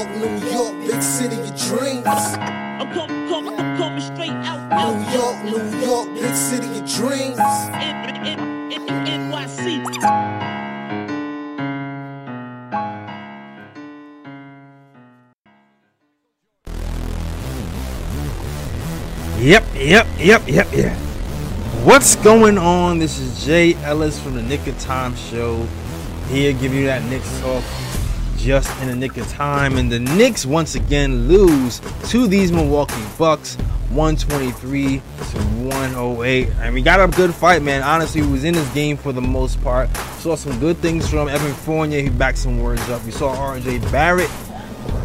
York, New York, big city of dreams. I'm coming, coming, I'm coming straight out, out. New York, New York, big city of dreams. NYC. Yep, yep, yep, yep, yep. What's going on? This is Jay Ellis from the Knick of Time Show. Here, give you that Knick talk just in the nick of time. And the Knicks once again lose to these Milwaukee Bucks, 123 to 108. And we got a good fight, man. Honestly, was in this game for the most part. Saw some good things from Evan Fournier. He backed some words up. We saw RJ Barrett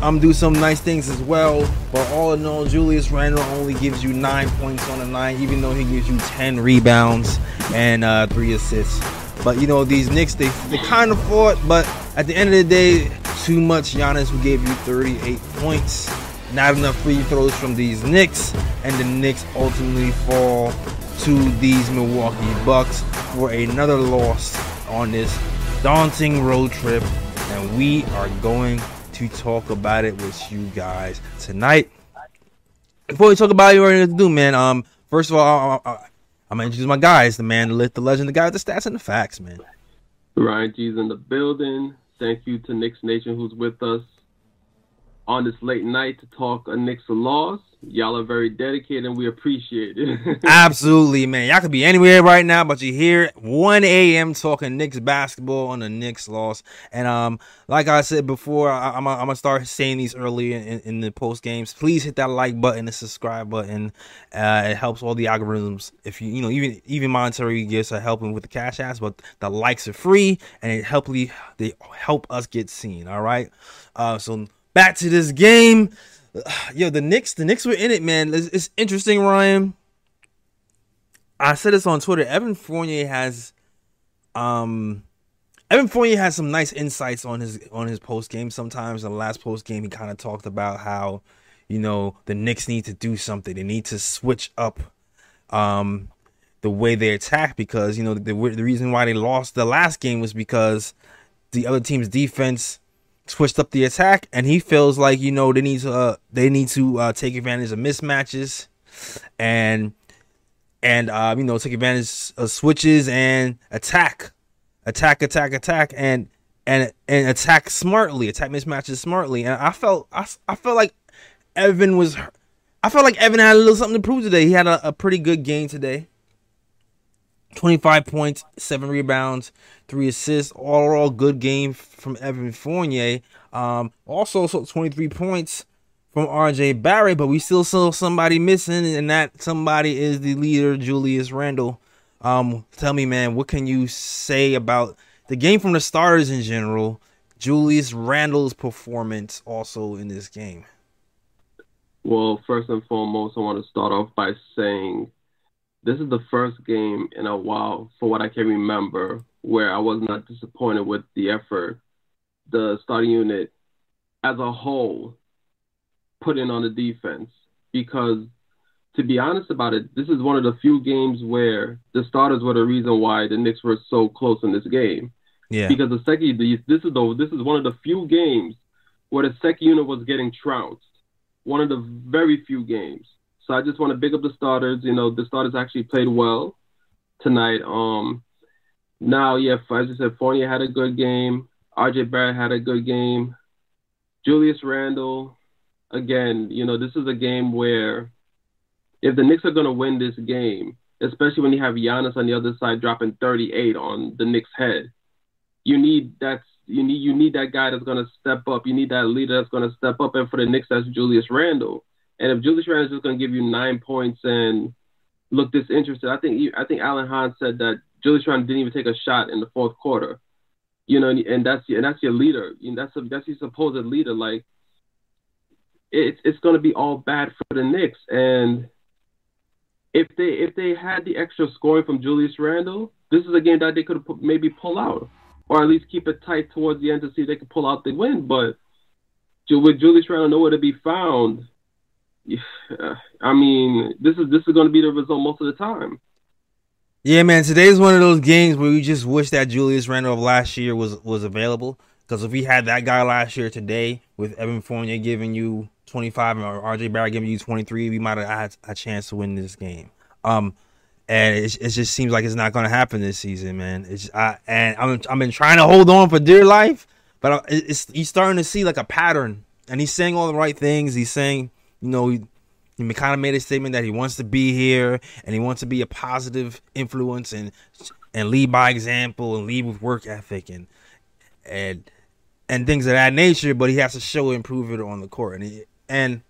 um do some nice things as well. But all in all, Julius Randle only gives you nine points on the night, even though he gives you ten rebounds and uh, three assists. But you know these Knicks, they they kind of fought, but at the end of the day, too much. Giannis who gave you 38 points, not enough free throws from these Knicks, and the Knicks ultimately fall to these Milwaukee Bucks for another loss on this daunting road trip. And we are going to talk about it with you guys tonight. Before we talk about it, what we're gonna do, man. Um, first of all, I'm gonna introduce my guys, the man, the the legend, the guy with the stats and the facts, man. Ryan G's in the building. Thank you to Knicks Nation who's with us on this late night to talk a Knicks loss. Y'all are very dedicated and we appreciate it. Absolutely, man. Y'all could be anywhere right now, but you're here 1 a.m. talking Knicks basketball on the Knicks loss. And um, like I said before, I, am gonna start saying these early in, in the post games. Please hit that like button, the subscribe button. Uh, it helps all the algorithms. If you you know even even monetary gifts are helping with the cash apps, but the likes are free and it help they help us get seen. All right. Uh, so back to this game. Yo, the Knicks, the Knicks were in it, man. It's, it's, interesting, Ryan. I said this on Twitter. Evan Fournier has, um, Evan Fournier has some nice insights on his on his post game. Sometimes in the last post game, he kind of talked about how, you know, the Knicks need to do something. They need to switch up, um, the way they attack because you know the the reason why they lost the last game was because the other team's defense switched up the attack, and he feels like you know they need to uh, they need to uh, take advantage of mismatches, and and uh, you know take advantage of switches and attack, attack, attack, attack, and and and attack smartly, attack mismatches smartly. And I felt I, I felt like Evan was, I felt like Evan had a little something to prove today. He had a, a pretty good game today. 25 points, 7 rebounds, 3 assists. All all good game from Evan Fournier. Um, also, so 23 points from RJ Barrett, but we still saw somebody missing, and that somebody is the leader, Julius Randle. Um, tell me, man, what can you say about the game from the starters in general? Julius Randle's performance also in this game. Well, first and foremost, I want to start off by saying this is the first game in a while, for what I can remember, where I was not disappointed with the effort the starting unit as a whole put in on the defense. Because to be honest about it, this is one of the few games where the starters were the reason why the Knicks were so close in this game. Yeah. Because the second, this is the this is one of the few games where the second unit was getting trounced. One of the very few games. So I just want to big up the starters. You know, the starters actually played well tonight. Um, now, yeah, as I said, Fournier had a good game. RJ Barrett had a good game. Julius Randle, again, you know, this is a game where if the Knicks are going to win this game, especially when you have Giannis on the other side dropping 38 on the Knicks' head, you need that. You need you need that guy that's going to step up. You need that leader that's going to step up. And for the Knicks, that's Julius Randle. And if Julius Randle is just going to give you nine points and look disinterested, I think I think Alan Hahn said that Julius Randle didn't even take a shot in the fourth quarter. You know, and that's and that's your leader. You know, that's a, that's your supposed leader. Like it's it's going to be all bad for the Knicks. And if they if they had the extra scoring from Julius Randle, this is a game that they could maybe pull out, or at least keep it tight towards the end to see if they could pull out the win. But with Julius Randle nowhere to be found, I mean, this is this is going to be the result most of the time. Yeah, man. Today's one of those games where we just wish that Julius Randle of last year was was available. Because if we had that guy last year today, with Evan Fournier giving you 25 or RJ Barrett giving you 23, we might have had a chance to win this game. Um, and it, it just seems like it's not going to happen this season, man. It's I and I'm I've been trying to hold on for dear life, but I- it's he's starting to see like a pattern, and he's saying all the right things. He's saying, you know, he, he kind of made a statement that he wants to be here and he wants to be a positive influence and and lead by example and lead with work ethic and and and things of that nature. But he has to show and prove it on the court, and he, and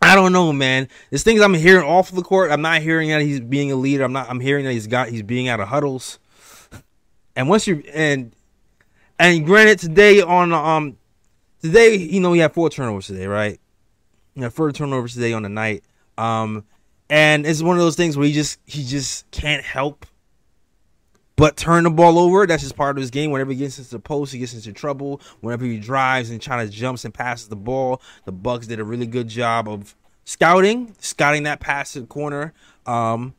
I don't know, man. There's things I'm hearing off the court. I'm not hearing that he's being a leader. I'm not. I'm hearing that he's got he's being out of huddles. And once you and and granted, today on um today, you know, we had four turnovers today, right? You know, four turnovers today on the night. Um, and it's one of those things where he just he just can't help but turn the ball over. That's just part of his game. Whenever he gets into the post, he gets into trouble. Whenever he drives and trying to jumps and passes the ball, the Bucks did a really good job of scouting, scouting that pass to the corner, um,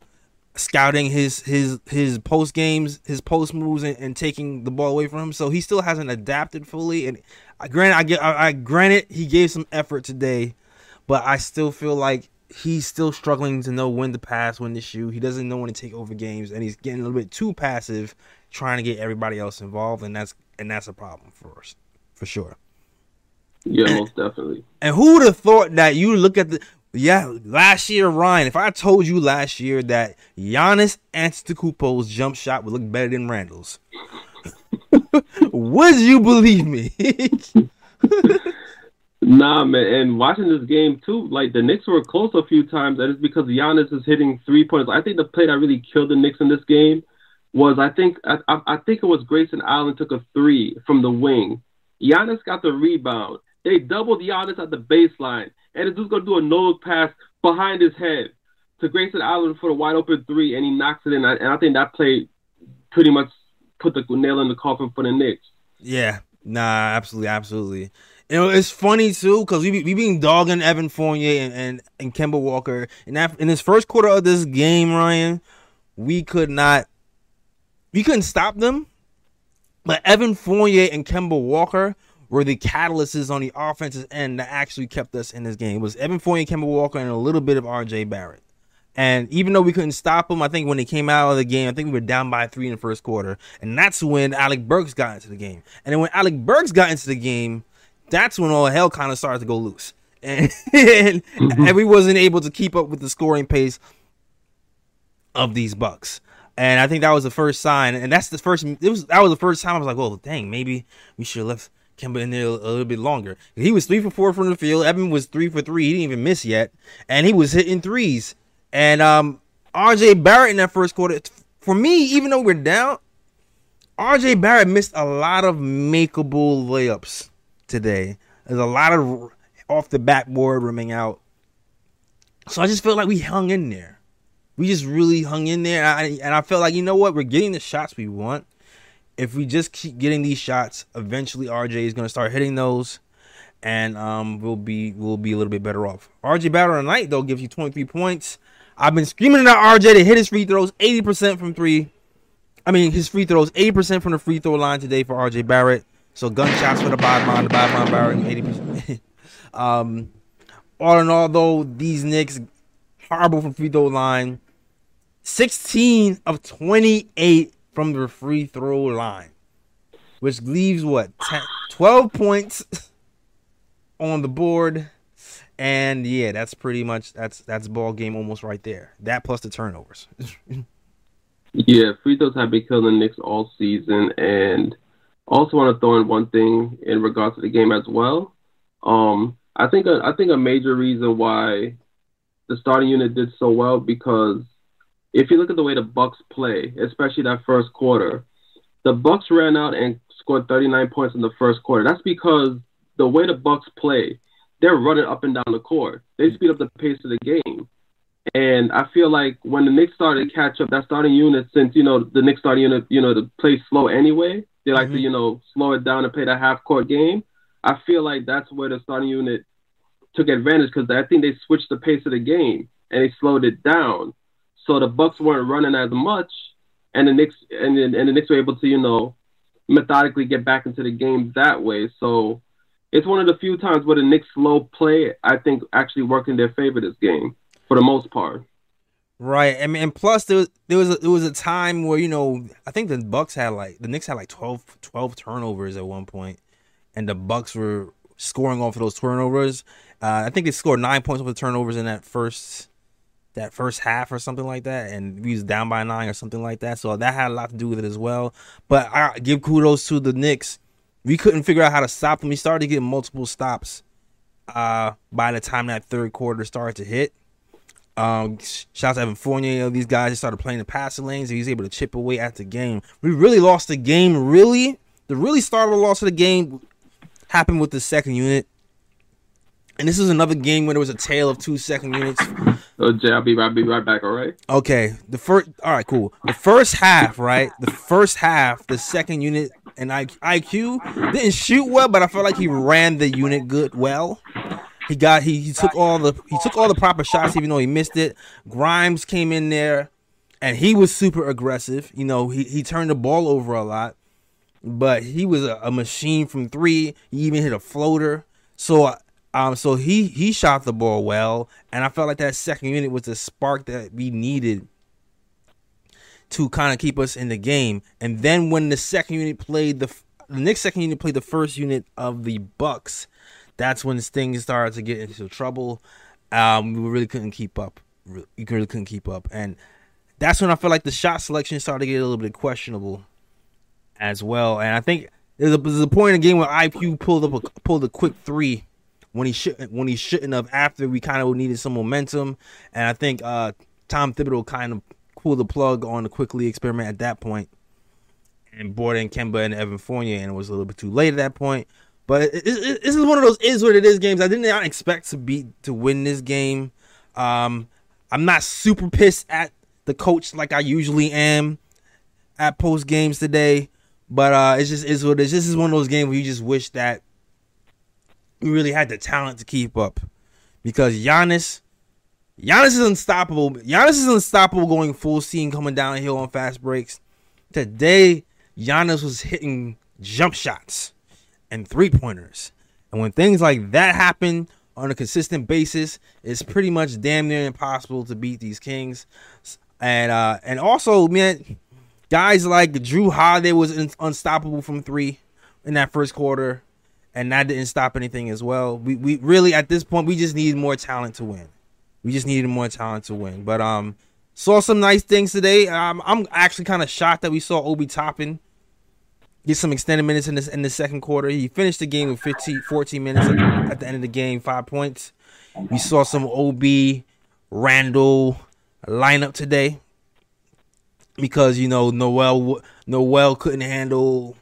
scouting his his his post games, his post moves, and, and taking the ball away from him. So he still hasn't adapted fully. And I granted, I get, I, I granted he gave some effort today, but I still feel like he's still struggling to know when to pass, when to shoot. He doesn't know when to take over games, and he's getting a little bit too passive, trying to get everybody else involved, and that's and that's a problem for us, for sure. Yeah, most definitely. And who would have thought that you look at the yeah last year, Ryan? If I told you last year that Giannis Antetokounmpo's jump shot would look better than Randle's, would you believe me? Nah, man, and watching this game too, like the Knicks were close a few times, and it's because Giannis is hitting three points. I think the play that really killed the Knicks in this game was I think I, I, think it was Grayson Allen took a three from the wing. Giannis got the rebound. They doubled Giannis at the baseline, and the just gonna do a no look pass behind his head to Grayson Allen for the wide open three, and he knocks it in. And I think that play pretty much put the nail in the coffin for the Knicks. yeah, nah, absolutely, absolutely. You know, it's funny too because we we been dogging Evan Fournier and and, and Kemba Walker, and that in this first quarter of this game, Ryan, we could not, we couldn't stop them. But Evan Fournier and Kemba Walker were the catalysts on the offensive end that actually kept us in this game. It was Evan Fournier, Kemba Walker, and a little bit of R.J. Barrett. And even though we couldn't stop them, I think when they came out of the game, I think we were down by three in the first quarter, and that's when Alec Burks got into the game. And then when Alec Burks got into the game, that's when all hell kind of started to go loose, and and, and we wasn't able to keep up with the scoring pace of these Bucks. And I think that was the first sign, and that's the first. It was that was the first time I was like, "Well, dang, maybe we should have left Kemba in there a, a little bit longer." He was three for four from the field. Evan was three for three. He didn't even miss yet, and he was hitting threes. And um, R.J. Barrett in that first quarter, for me, even though we're down, R.J. Barrett missed a lot of makeable layups today. There's a lot of off the backboard rimming out. So I just felt like we hung in there. We just really hung in there, and I, and I felt like you know what, we're getting the shots we want. If we just keep getting these shots, eventually RJ is going to start hitting those, and um, we'll be we'll be a little bit better off. RJ Barrett tonight though gives you 23 points. I've been screaming at RJ to hit his free throws 80% from three. I mean his free throws 80% from the free throw line today for RJ Barrett. So gunshots for the bottom line, the bottom line Barrett 80%. um, all in all though, these Knicks horrible from free throw line. 16 of 28 from the free throw line, which leaves what 10, 12 points on the board. And yeah, that's pretty much that's that's ball game almost right there. That plus the turnovers. Yeah, free throws have been killing the Knicks all season, and also want to throw in one thing in regards to the game as well. Um, I think a, I think a major reason why the starting unit did so well because if you look at the way the Bucks play, especially that first quarter, the Bucks ran out and scored 39 points in the first quarter. That's because the way the Bucks play, they're running up and down the court. They speed up the pace of the game. And I feel like when the Knicks started to catch up, that starting unit, since you know the Knicks starting unit, you know, to play slow anyway, they like to Mhm. you know slow it down and play that half court game. I feel like that's where the starting unit took advantage because I think they switched the pace of the game and they slowed it down, so the Bucks weren't running as much, and the Knicks and and the Knicks were able to you know methodically get back into the game that way. So it's one of the few times where the Knicks slow play, I think, actually worked in their favor this game for the most part. Right, I mean, and plus there was there was a, there was a time where you know I think the Bucks had like the Knicks had like 12, 12 turnovers at one point, and the Bucks were scoring off of those turnovers. Uh, I think they scored nine points off the turnovers in that first that first half or something like that, and we was down by nine or something like that. So that had a lot to do with it as well. But I give kudos to the Knicks. We couldn't figure out how to stop them. We started getting multiple stops uh, by the time that third quarter started to hit. Um, shout out to Evan Fournier. You know, these guys just started playing the passing lanes. He was able to chip away at the game. We really lost the game. Really, the really start of the loss of the game happened with the second unit. And this is another game where there was a tale of two second units. Oh, Jay, I'll be, I'll be right back. All right. Okay, the first. All right, cool. The first half, right? The first half, the second unit and IQ didn't shoot well, but I felt like he ran the unit good well. He got he, he took all the he took all the proper shots, even though he missed it. Grimes came in there, and he was super aggressive. You know, he he turned the ball over a lot, but he was a, a machine from three. He even hit a floater. So um, so he he shot the ball well, and I felt like that second unit was the spark that we needed to kind of keep us in the game. And then when the second unit played the the next second unit played the first unit of the Bucks, that's when things started to get into trouble. Um, we really couldn't keep up. You really couldn't keep up, and that's when I feel like the shot selection started to get a little bit questionable as well. And I think there's a, there's a point in the game where IQ pulled up a, pulled a quick three when he should when he shouldn't have after we kind of needed some momentum and I think uh, Tom Thibodeau kind of pulled the plug on the Quickley experiment at that point and brought in Kemba and Evan Fournier and it was a little bit too late at that point but it, it, this is one of those is what it is games. I did not expect to beat to win this game. Um, I'm not super pissed at the coach like I usually am at post games today. But uh, it's just is what it is. This is one of those games where you just wish that we really had the talent to keep up. Because Giannis, Giannis is unstoppable. Giannis is unstoppable going full steam coming downhill on fast breaks. Today, Giannis was hitting jump shots and three pointers, and when things like that happen on a consistent basis, it's pretty much damn near impossible to beat these Kings. And uh, and also, man, guys like Jrue Holiday was unstoppable from three in that first quarter and that didn't stop anything as well. We we really at this point we just needed more talent to win. We just needed more talent to win. But um, saw some nice things today. Um, I'm actually kind of shocked that we saw Obi Toppin get some extended minutes in this in the second quarter. He finished the game with 15, 14 minutes at the end of the game, five points. We saw some Obi Randle lineup today because you know Noel Noel couldn't handle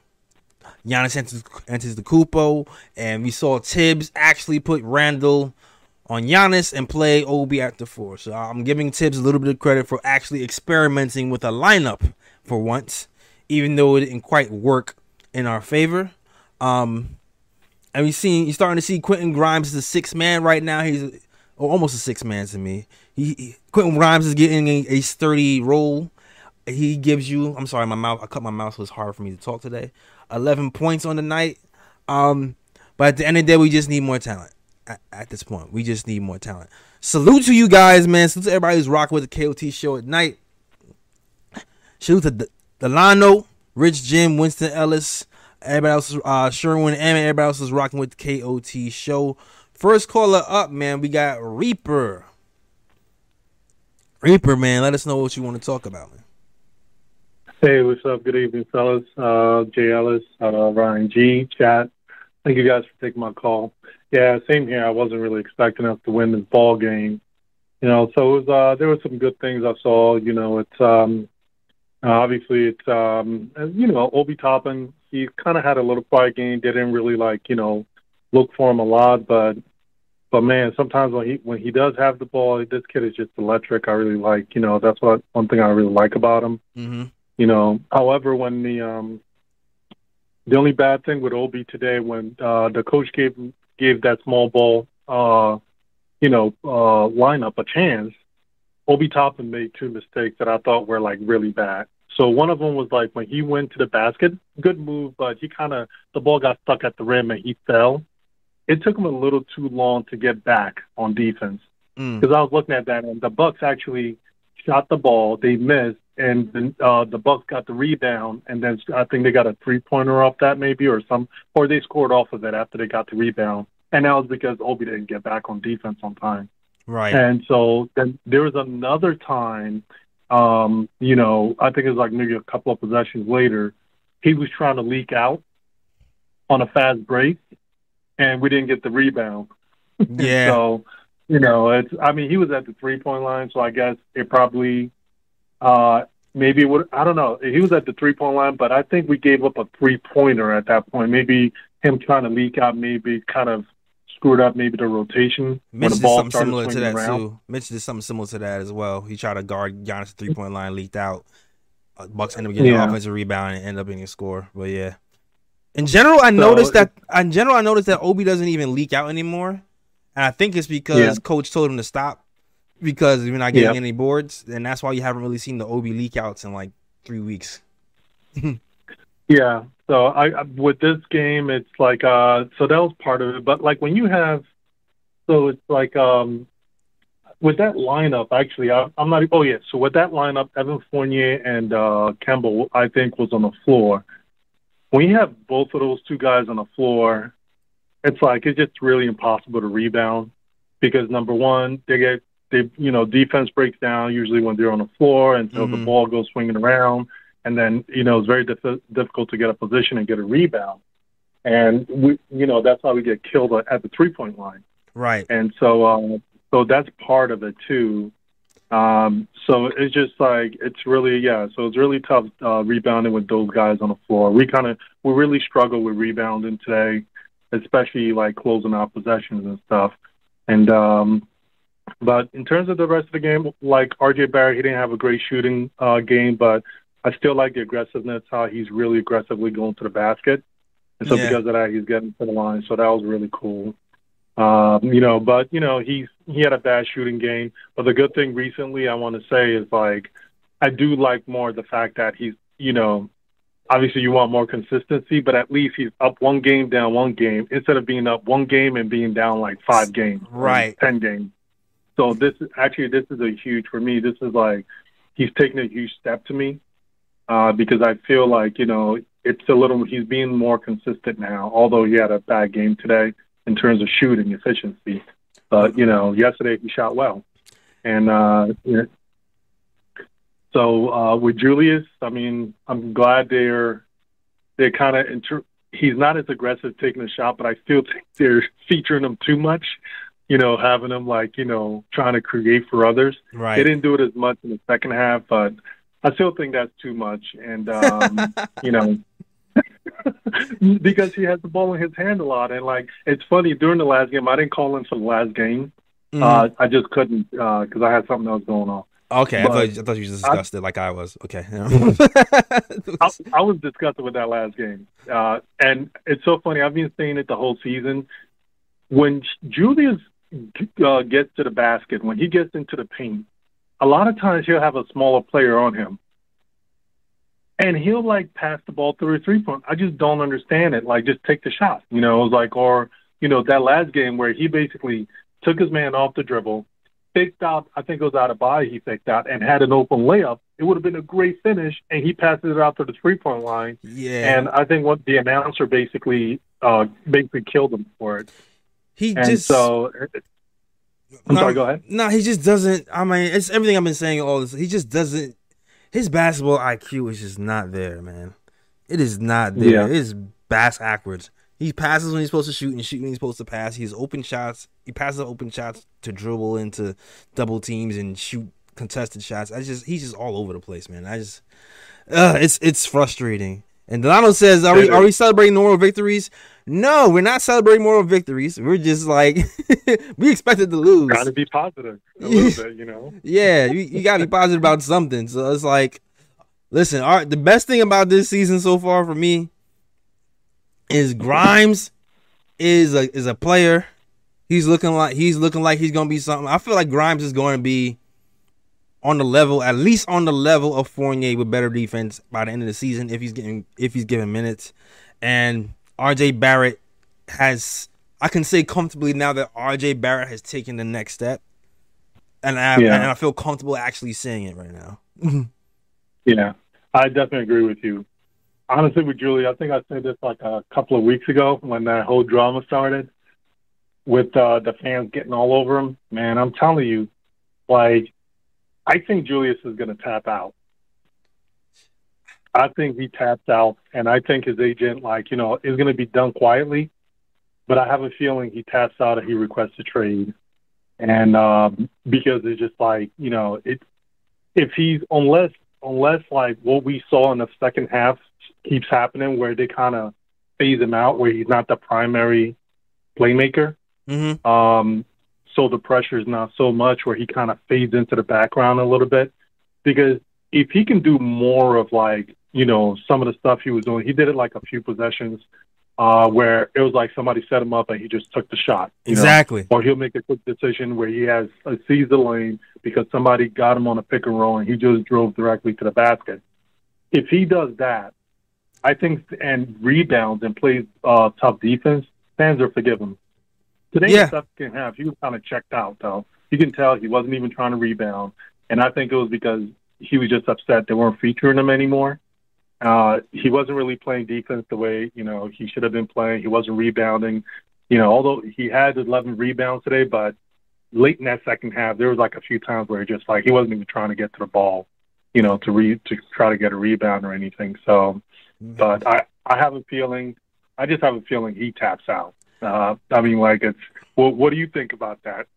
Giannis Antetokounmpo, and we saw Thibs actually put Randle on Giannis and play Obi at the four. So I'm giving Thibs a little bit of credit for actually experimenting with a lineup for once, even though it didn't quite work in our favor. Um, and we see you're starting to see Quentin Grimes is a six man right now. He's almost a six man to me. He, he Quentin Grimes is getting a, a sturdy role. He gives you. I'm sorry, my mouth. I cut my mouth, so it's hard for me to talk today. 11 points on the night. Um, but at the end of the day, we just need more talent. At, at, this point, we just need more talent. Salute to you guys, man. Salute to everybody who's rocking with the KOT show at night. Salute to D- Delano, Rich Jim, Winston Ellis, everybody else, uh, Sherwin, and everybody else is rocking with the KOT show. First caller up, man. We got Reaper. Reaper, man. Let us know what you want to talk about, man. Hey, what's up? Good evening, fellas. Uh, Jay Ellis, uh, Ryan G, chat. Thank you guys for taking my call. Yeah, same here. I wasn't really expecting us to win this ball game. You know, so it was, uh, there were some good things I saw. You know, it's um, obviously it's um, you know Obi Toppin. He kind of had a little quiet game. Didn't really like you know look for him a lot, but but man, sometimes when he when he does have the ball, this kid is just electric. I really like. You know, that's what one thing I really like about him. Mm-hmm. You know, however, when the um, the only bad thing with Obi today, when uh, the coach gave gave that small ball, uh, you know, uh, lineup a chance, Obi Toppin made two mistakes that I thought were like really bad. So one of them was like when he went to the basket, good move, but he kind of the ball got stuck at the rim and he fell. It took him a little too long to get back on defense Mm. because I was looking at that and the Bucks actually shot the ball, they missed, and then uh, the Bucks got the rebound, and then I think they got a three pointer off that maybe or some, or they scored off of it after they got the rebound, and that was because Obi didn't get back on defense on time. Right. And so then there was another time, um, you know, I think it was like maybe a couple of possessions later, he was trying to leak out on a fast break, and we didn't get the rebound. Yeah. So, you know, it's. I mean, he was at the three point line, so I guess it probably, uh, maybe it would. I don't know. He was at the three point line, but I think we gave up a three pointer at that point. Maybe him trying to leak out, maybe kind of screwed up maybe the rotation Mitch the did something similar to that around. too. Mitch did something similar to that as well. He tried to guard Giannis three point line, leaked out. Uh, Bucks ended up getting Yeah. an offensive rebound and end up getting a score. But yeah, in general, I So, noticed that. In general, I noticed that Obi doesn't even leak out anymore, and I think it's because Yeah. coach told him to stop because we're not getting Yeah. any boards, and that's why you haven't really seen the Obi leak outs in like three weeks. Yeah. So I with this game, it's like uh, so that was part of it. But like when you have, so it's like um, with that lineup. Actually, I, I'm not. Oh yeah. So with that lineup, Evan Fournier and uh, Campbell, I think was on the floor. When you have both of those two guys on the floor, it's like it's just really impossible to rebound because number one, they get they you know defense breaks down usually when they're on the floor until the Mhm. ball goes swinging around and then you know it's very diff- difficult to get a position and get a rebound. And we, you know, that's why we get killed at the three point line. Right. And so, uh, so that's part of it too. Um, so it's just like it's really, yeah. So it's really tough uh, rebounding with those guys on the floor. We kind of we really struggle with rebounding today, especially like closing out possessions and stuff. And um, but in terms of the rest of the game, like RJ Barrett, he didn't have a great shooting uh, game, but I still like the aggressiveness, how he's really aggressively going to the basket. And so Yeah. because of that, he's getting to the line. So that was really cool. Um, you know, but you know, he's he had a bad shooting game. But the good thing recently, I want to say, is like I do like more the fact that he's, you know, obviously you want more consistency, but at least he's up one game, down one game, instead of being up one game and being down like five games, Right. ten games. So this is actually this is a huge for me. This is like he's taking a huge step to me uh, because I feel like you know it's a little he's being more consistent now. Although he had a bad game today in terms of shooting efficiency, but you know yesterday he shot well, and uh, yeah. so uh, with Julius, I mean I'm glad they're they're kind of inter- he's not as aggressive taking a shot, but I still think they're featuring him too much. You know, having him like you know trying to create for others. Right. They didn't do it as much in the second half, but I still think that's too much. And um, you know, because he has the ball in his hand a lot, and like it's funny during the last game, I didn't call in for the last game. Mhm. Uh, I just couldn't because I had something else going on. okay. I thought, you- I thought you just discussed it like I was. Okay. I, I was disgusted with that last game, uh, and it's so funny. I've been saying it the whole season. When Julius uh, gets to the basket, when he gets into the paint, a lot of times he'll have a smaller player on him, and he'll like pass the ball through a three point. I just don't understand it. Like, just take the shot, you know. It was like, or you know, that last game where he basically took his man off the dribble, faked out. I think it was out of body. He faked out and had an open layup. It would have been a great finish, and he passes it out to the three point line. yeah. And I think what the announcer basically uh, basically killed him for it. he And just so, I'm no, sorry. Go ahead. No, he just doesn't. I mean, it's everything I've been saying all this. He just doesn't. His basketball IQ is just not there, man. It is not there. Yeah. It is bass backwards. He passes when he's supposed to shoot and shoot when he's supposed to pass. He's open shots. He passes open shots to dribble into double teams and shoot contested shots. I just he's just all over the place, man. I just uh, it's it's frustrating. And Delano says, "Are we are we celebrating moral victories? No, we're not celebrating moral victories. We're just like we expected to lose. Got to be positive a little bit, you know. Yeah, you, you gotta be positive about something. So it's like, listen, all right, the best thing about this season so far for me is Grimes is a is a player. He's looking like he's looking like he's gonna be something. I feel like Grimes is going to be on the level, at least on the level of Fournier with better defense by the end of the season if he's getting if he's given minutes. And RJ Barrett has I can say comfortably now that RJ Barrett has taken the next step. And I Yeah. and I feel comfortable actually saying it right now. Yeah, I definitely agree with you. Honestly, with Julie, I think I said this like a couple of weeks ago when that whole drama started with uh, the fans getting all over him. Man, I'm telling you, like, I think Julius is going to tap out. I think he taps out, and I think his agent, like, you know, is going to be done quietly. But I have a feeling he taps out and he requests a trade, and um, because it's just like, you know, it if he's unless unless like what we saw in the second half keeps happening, where they kind of phase him out, where he's not the primary playmaker. Mm-hmm. Um, so the pressure is not so much where he kind of fades into the background a little bit. Because if he can do more of like, you know, some of the stuff he was doing, he did it like a few possessions uh, where it was like somebody set him up and he just took the shot. You know? Exactly. Or he'll make a quick decision where he has a sees the lane because somebody got him on a pick and roll and he just drove directly to the basket. If he does that, I think and rebounds and plays uh, tough defense, fans are forgive him. Today, Yeah. the second half, he was kind of checked out though. You can tell he wasn't even trying to rebound, and I think it was because he was just upset they weren't featuring him anymore. Uh, he wasn't really playing defense the way you know he should have been playing. He wasn't rebounding. You know, although he had 11 rebounds today, but late in that second half, there was like a few times where he just like he wasn't even trying to get to the ball, you know, to re to try to get a rebound or anything. So, but I I have a feeling, I just have a feeling he taps out. Uh, I mean, like it's. Well, what do you think about that?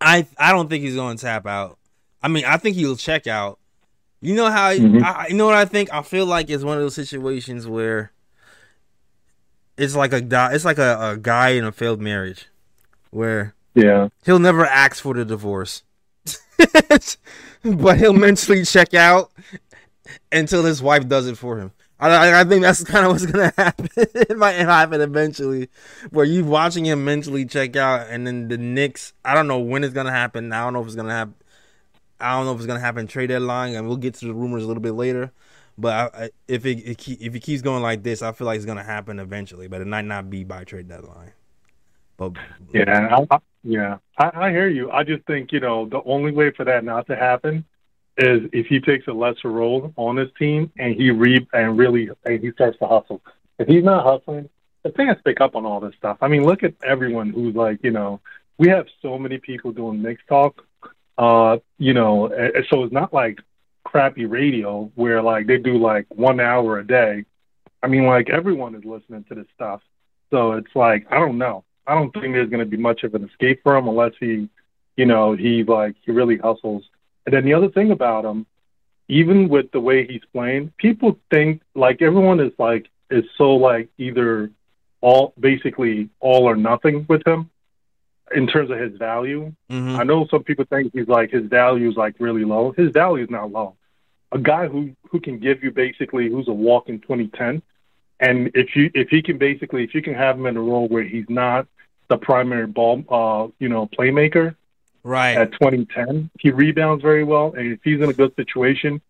I I don't think he's going to tap out. I mean, I think he'll check out. You know how Mhm. I, you know what I think? I feel like it's one of those situations where it's like a guy, it's like a, a guy in a failed marriage where Yeah, he'll never ask for the divorce, but he'll mentally check out until his wife does it for him. I, I, think that's kind of what's gonna happen. it might happen eventually, where you watching him mentally check out, and then the Knicks. I don't know when it's gonna happen. I don't know if it's gonna happen. I don't know if it's gonna happen trade deadline, and we'll get to the rumors a little bit later. But I, I, if it, it if it keeps going like this, I feel like it's gonna happen eventually. But it might not be by trade deadline. But yeah, I- yeah. I, I hear you. I just think you know the only way for that not to happen is if he takes a lesser role on his team and he re and really and he starts to hustle. If he's not hustling, the fans pick up on all this stuff. I mean, look at everyone who's like, you know, we have so many people doing Knicks talk. Uh, you know, so it's not like crappy radio where like they do like one hour a day. I mean, like everyone is listening to this stuff. So it's like I don't know. I don't think there's going to be much of an escape for him unless he, you know, he like he really hustles. And then the other thing about him, even with the way he's playing, people think like everyone is like is so like either all basically all or nothing with him in terms of his value. mhm. I know some people think he's like his value is like really low. His value is not low. A guy who who can give you basically who's a walking 2010, and if you if he can basically if you can have him in a role where he's not the primary ball uh you know playmaker right. at 2010, he rebounds very well, and if he's in a good situation,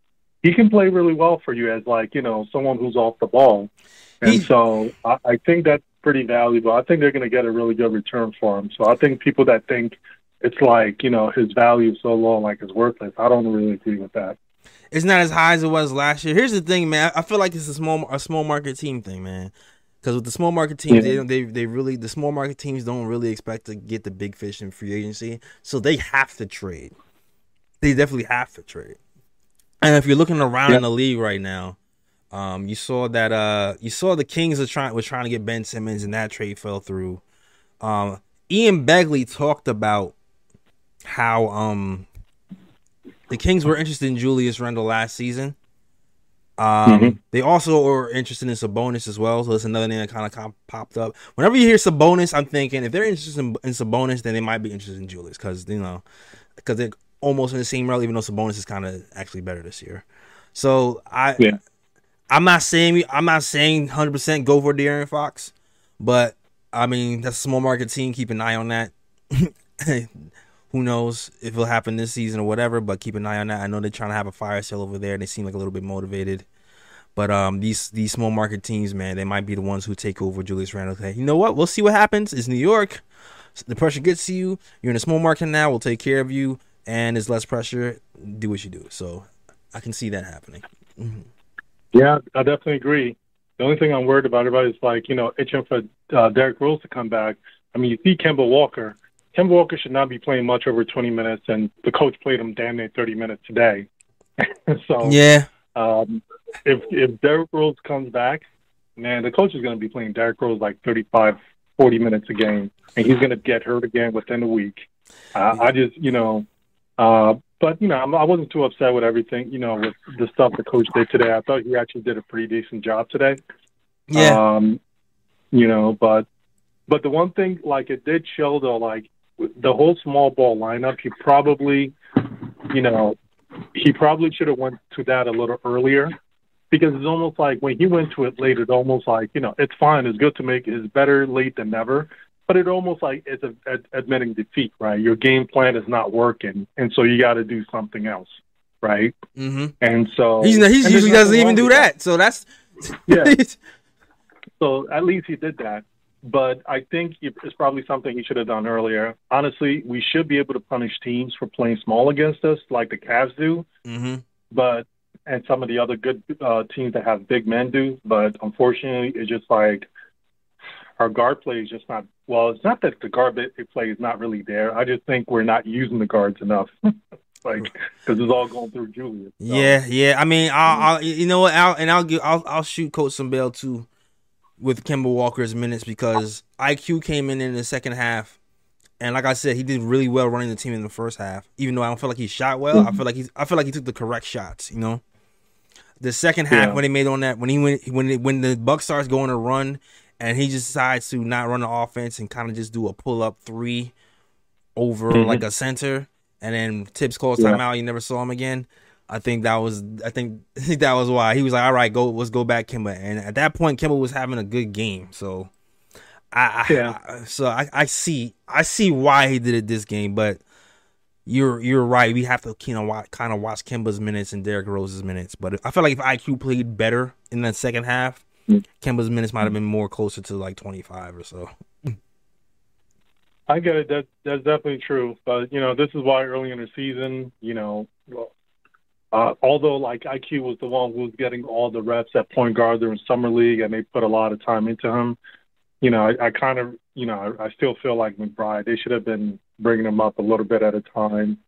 he can play really well for you as like you know someone who's off the ball. And He- so I, I think that's pretty valuable. I think they're going to get a really good return for him. So I think people that think it's like you know his value is so low, like it's worthless. I don't really agree with that. it's not as high as it was last year. Here's the thing, man. I feel like it's a small a small market team thing, man. Because with the small market teams, they Yeah. don't they they really the small market teams don't really expect to get the big fish in free agency, so they have to trade. They definitely have to trade. And if you're looking around Yeah. in the league right now, um, you saw that uh you saw the Kings are trying was trying to get Ben Simmons, and that trade fell through. Um, Ian Begley talked about how um the Kings were interested in Julius Randle last season. Um, Mhm. they also are interested in Sabonis as well, so that's another name that kind of com- popped up. Whenever you hear Sabonis, I'm thinking if they're interested in, in Sabonis, then they might be interested in Julius because you know because they're almost in the same role, even though Sabonis is kind of actually better this year. So I, Yeah. I'm not saying I'm not saying 100 percent go for De'Aaron Fox, but I mean that's a small market team. Keep an eye on that. Who knows if it'll happen this season or whatever? But keep an eye on that. I know they're trying to have a fire sale over there, and they seem like a little bit motivated. But um, these these small market teams, man, they might be the ones who take over Julius Randle. Okay, you know what? We'll see what happens. It's New York. The pressure gets to you. You're in a small market now. We'll take care of you, and it's less pressure. Do what you do. So I can see that happening. Yeah, I definitely agree. The only thing I'm worried about everybody is like, you know, itching for uh, Derrick Rose to come back. I mean, you see Kemba Walker. Kemba Walker should not be playing much over 20 minutes, and the coach played him damn near 30 minutes today. so Yeah, um, if if Derrick Rose comes back, man, the coach is going to be playing Derrick Rose like 35, 40 minutes a game, and he's going to get hurt again within a week. Uh, I just, you know, uh, but you know, I'm, I wasn't too upset with everything. You know, with the stuff the coach did today. I thought he actually did a pretty decent job today. yeah, Um, you know, but but the one thing, like it did show though, like the whole small ball lineup, he probably, you know, he probably should have went to that a little earlier because it's almost like when he went to it late, it's almost like you know, it's fine, it's good to make, it's better late than never. But it almost like it's a, ad- admitting defeat, right? Your game plan is not working, and so you got to do something else, right? mm-hmm. And so He's, he and there's usually doesn't even do with that. So that's Yeah. So at least he did that. But I think it's probably something he should have done earlier. Honestly, we should be able to punish teams for playing small against us, like the Cavs do, hmm but and some of the other good uh, teams that have big men do. But unfortunately, it's just like our guard play is just not. Well, it's not that the guard play is not really there. I just think we're not using the guards enough, like because it's all going through Julius. So, Yeah, yeah. I mean, I'll, I'll you know what? I'll, and I'll give I'll I'll shoot Coach some bail too with Kemba Walker's minutes because IQ came in in the second half, and like I said, he did really well running the team in the first half. Even though I don't feel like he shot well, I feel like he I feel like he took the correct shots. You know, the second half Yeah. when they made on that when he went when it, when the Buck starts going to run and he just decides to not run the offense and kind of just do a pull up three over Mhm. like a center, and then Thibs calls Yeah. timeout. You never saw him again. I think that was I think I think that was why he was like, all right, go let's go back Kemba. And at that point, Kemba was having a good game. So I, Yeah. I- so I, I see I see why he did it this game, but you're you're right. We have to you know watch, kind of watch Kemba's minutes and Derrick Rose's minutes. But I feel like if IQ played better in that second half, Mm. Kemba's minutes might have been more closer to like 25 or so. I get it. That that's definitely true. But you know, this is why early in the season, you know, uh, although like IQ was the one who was getting all the reps at point guard during summer league, and they put a lot of time into him. You know, I, I kind of, you know, I, I still feel like McBride. They should have been bringing him up a little bit at a time.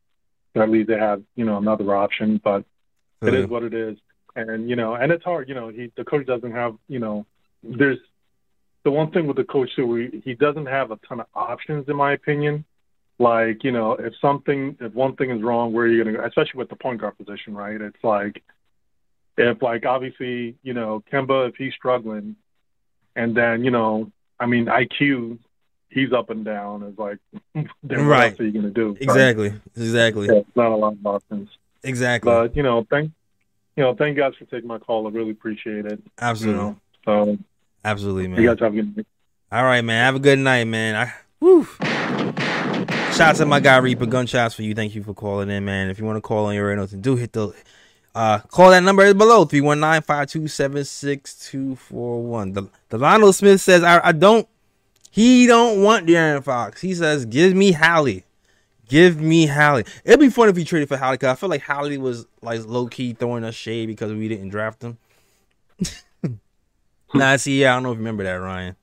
At least they have, you know, another option. But it is what it is, and you know, and it's hard. You know, he the coach doesn't have, you know, there's the one thing with the coach too, he, he doesn't have a ton of options, in my opinion. Like, you know, if something, if one thing is wrong, where are you going to go? Especially with the point guard position, right? It's like, if like obviously, you know, Kemba, if he's struggling, and then you know, I mean, IQ, he's up and down. It's like, then what Right. else are you going to do? right? Exactly. Exactly. Yeah, it's not a lot of options. Exactly. But you know, thank you know, thank you guys for taking my call. I really appreciate it. You Absolutely. know, so Absolutely, man. you guys have a good night. All right, man. Have a good night, man. I woo. Shots at my guy Reaper. Gunshots for you. Thank you for calling in, man. If you want to call on your know what do. Hit the uh call that number is below 319-527-6241. The Delano Smith says I, I don't he don't want De'Aaron Fox. He says, give me Hallie. Give me Hallie. It'd be fun if he traded for Hallie, cause I feel like Hallie was like low key throwing us shade because we didn't draft him. nah, see, yeah, I don't know if you remember that, Ryan.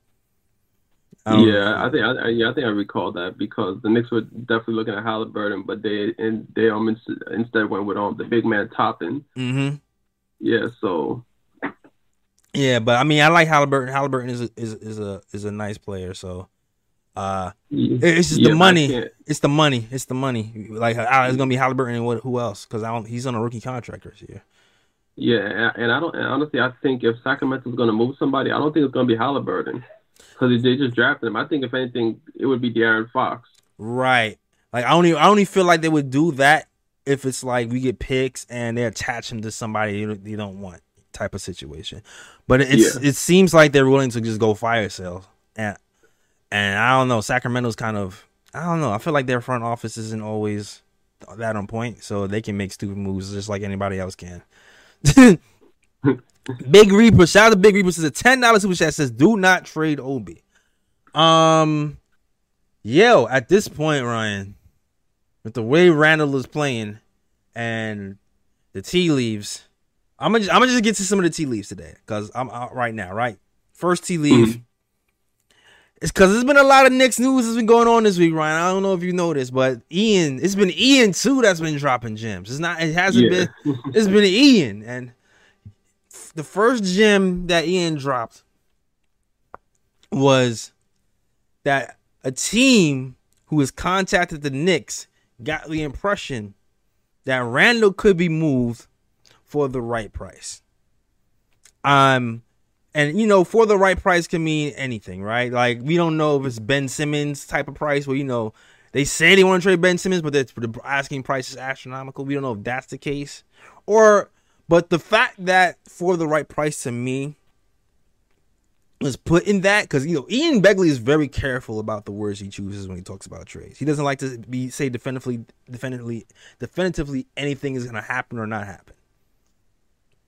I. Yeah, I think I, yeah, I think I recall that because the Knicks were definitely looking at Halliburton, but they and they um instead went with um the big man Toppin. Mm-hmm. Yeah, so Yeah, but I mean, I like Halliburton. Halliburton is a, is is a is a nice player. So, uh, it's just Yeah, the money. It's the money. It's the money. Like, uh, it's gonna be Halliburton and what? Who else? Because I don't. He's on a rookie contract this year. yeah, and- and I don't and honestly I think if Sacramento's going to move somebody, I don't think it's going to be Halliburton because they just drafted him. I think if anything, it would be De'Aaron Fox. Right. Like I only I only feel like they would do that if it's like we get picks and they attach him to somebody you don't, you don't want type of situation. But it's it seems like they're willing to just go fire sale and and I don't know. Sacramento's kind of I don't know. I feel like their front office isn't always that on point, so they can make stupid moves just like anybody else can. Big Reaper, shout out to Big Reaper says a ten dollars super chat says do not trade Obi. Um, yo, at this point, Ryan, with the way Randle is playing and the tea leaves, I'm gonna I'm gonna just get to some of the tea leaves today because I'm out right now. Right, first tea leaf. It's because there's been a lot of Knicks news that's been going on this week, Ryan. I don't know if you noticed, but Ian, it's been Ian too that's been dropping gems. It's not, it hasn't Yeah. been, it's been Ian. And the first gem that Ian dropped was that a team who has contacted the Knicks got the impression that Randle could be moved for the right price. Um, and you know, for the right price can mean anything, right? Like we don't know if it's Ben Simmons type of price where you know they say they want to trade Ben Simmons, but the asking price is astronomical. We don't know if that's the case, or but the fact that for the right price to me was put in that because you know Ian Begley is very careful about the words he chooses when he talks about trades. He doesn't like to be say definitively, definitively, definitively anything is going to happen or not happen.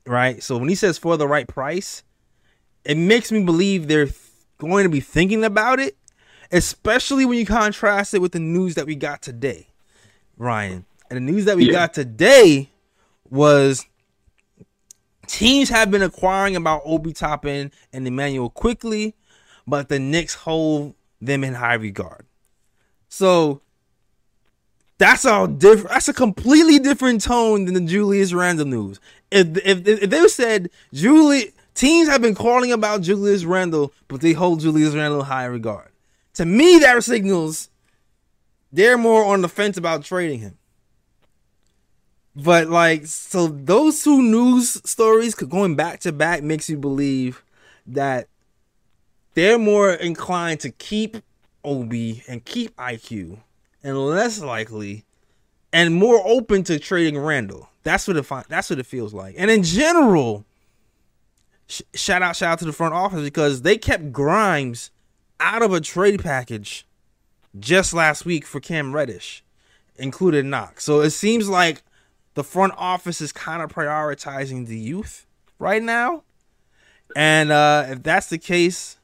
Right. So when he says for the right price, it makes me believe they're th- going to be thinking about it, especially when you contrast it with the news that we got today, Ryan. And the news that we Yeah. got today was teams have been acquiring about Obi Toppin and Immanuel Quickley, but the Knicks hold them in high regard. So that's all different. That's a completely different tone than the Julius Randle news. If if, if they said Julie teams have been calling about Julius Randle, but they hold Julius Randle in high regard. To me, that signals they're more on the fence about trading him. But like, so those two news stories going back to back makes you believe that they're more inclined to keep Obi and keep IQ, and less likely and more open to trading Randle. That's what it fi- that's what it feels like. And in general, sh- shout out shout out to the front office because they kept Grimes out of a trade package just last week for Cam Reddish, included Knox. So it seems like the front office is kind of prioritizing the youth right now. And uh, if that's the case,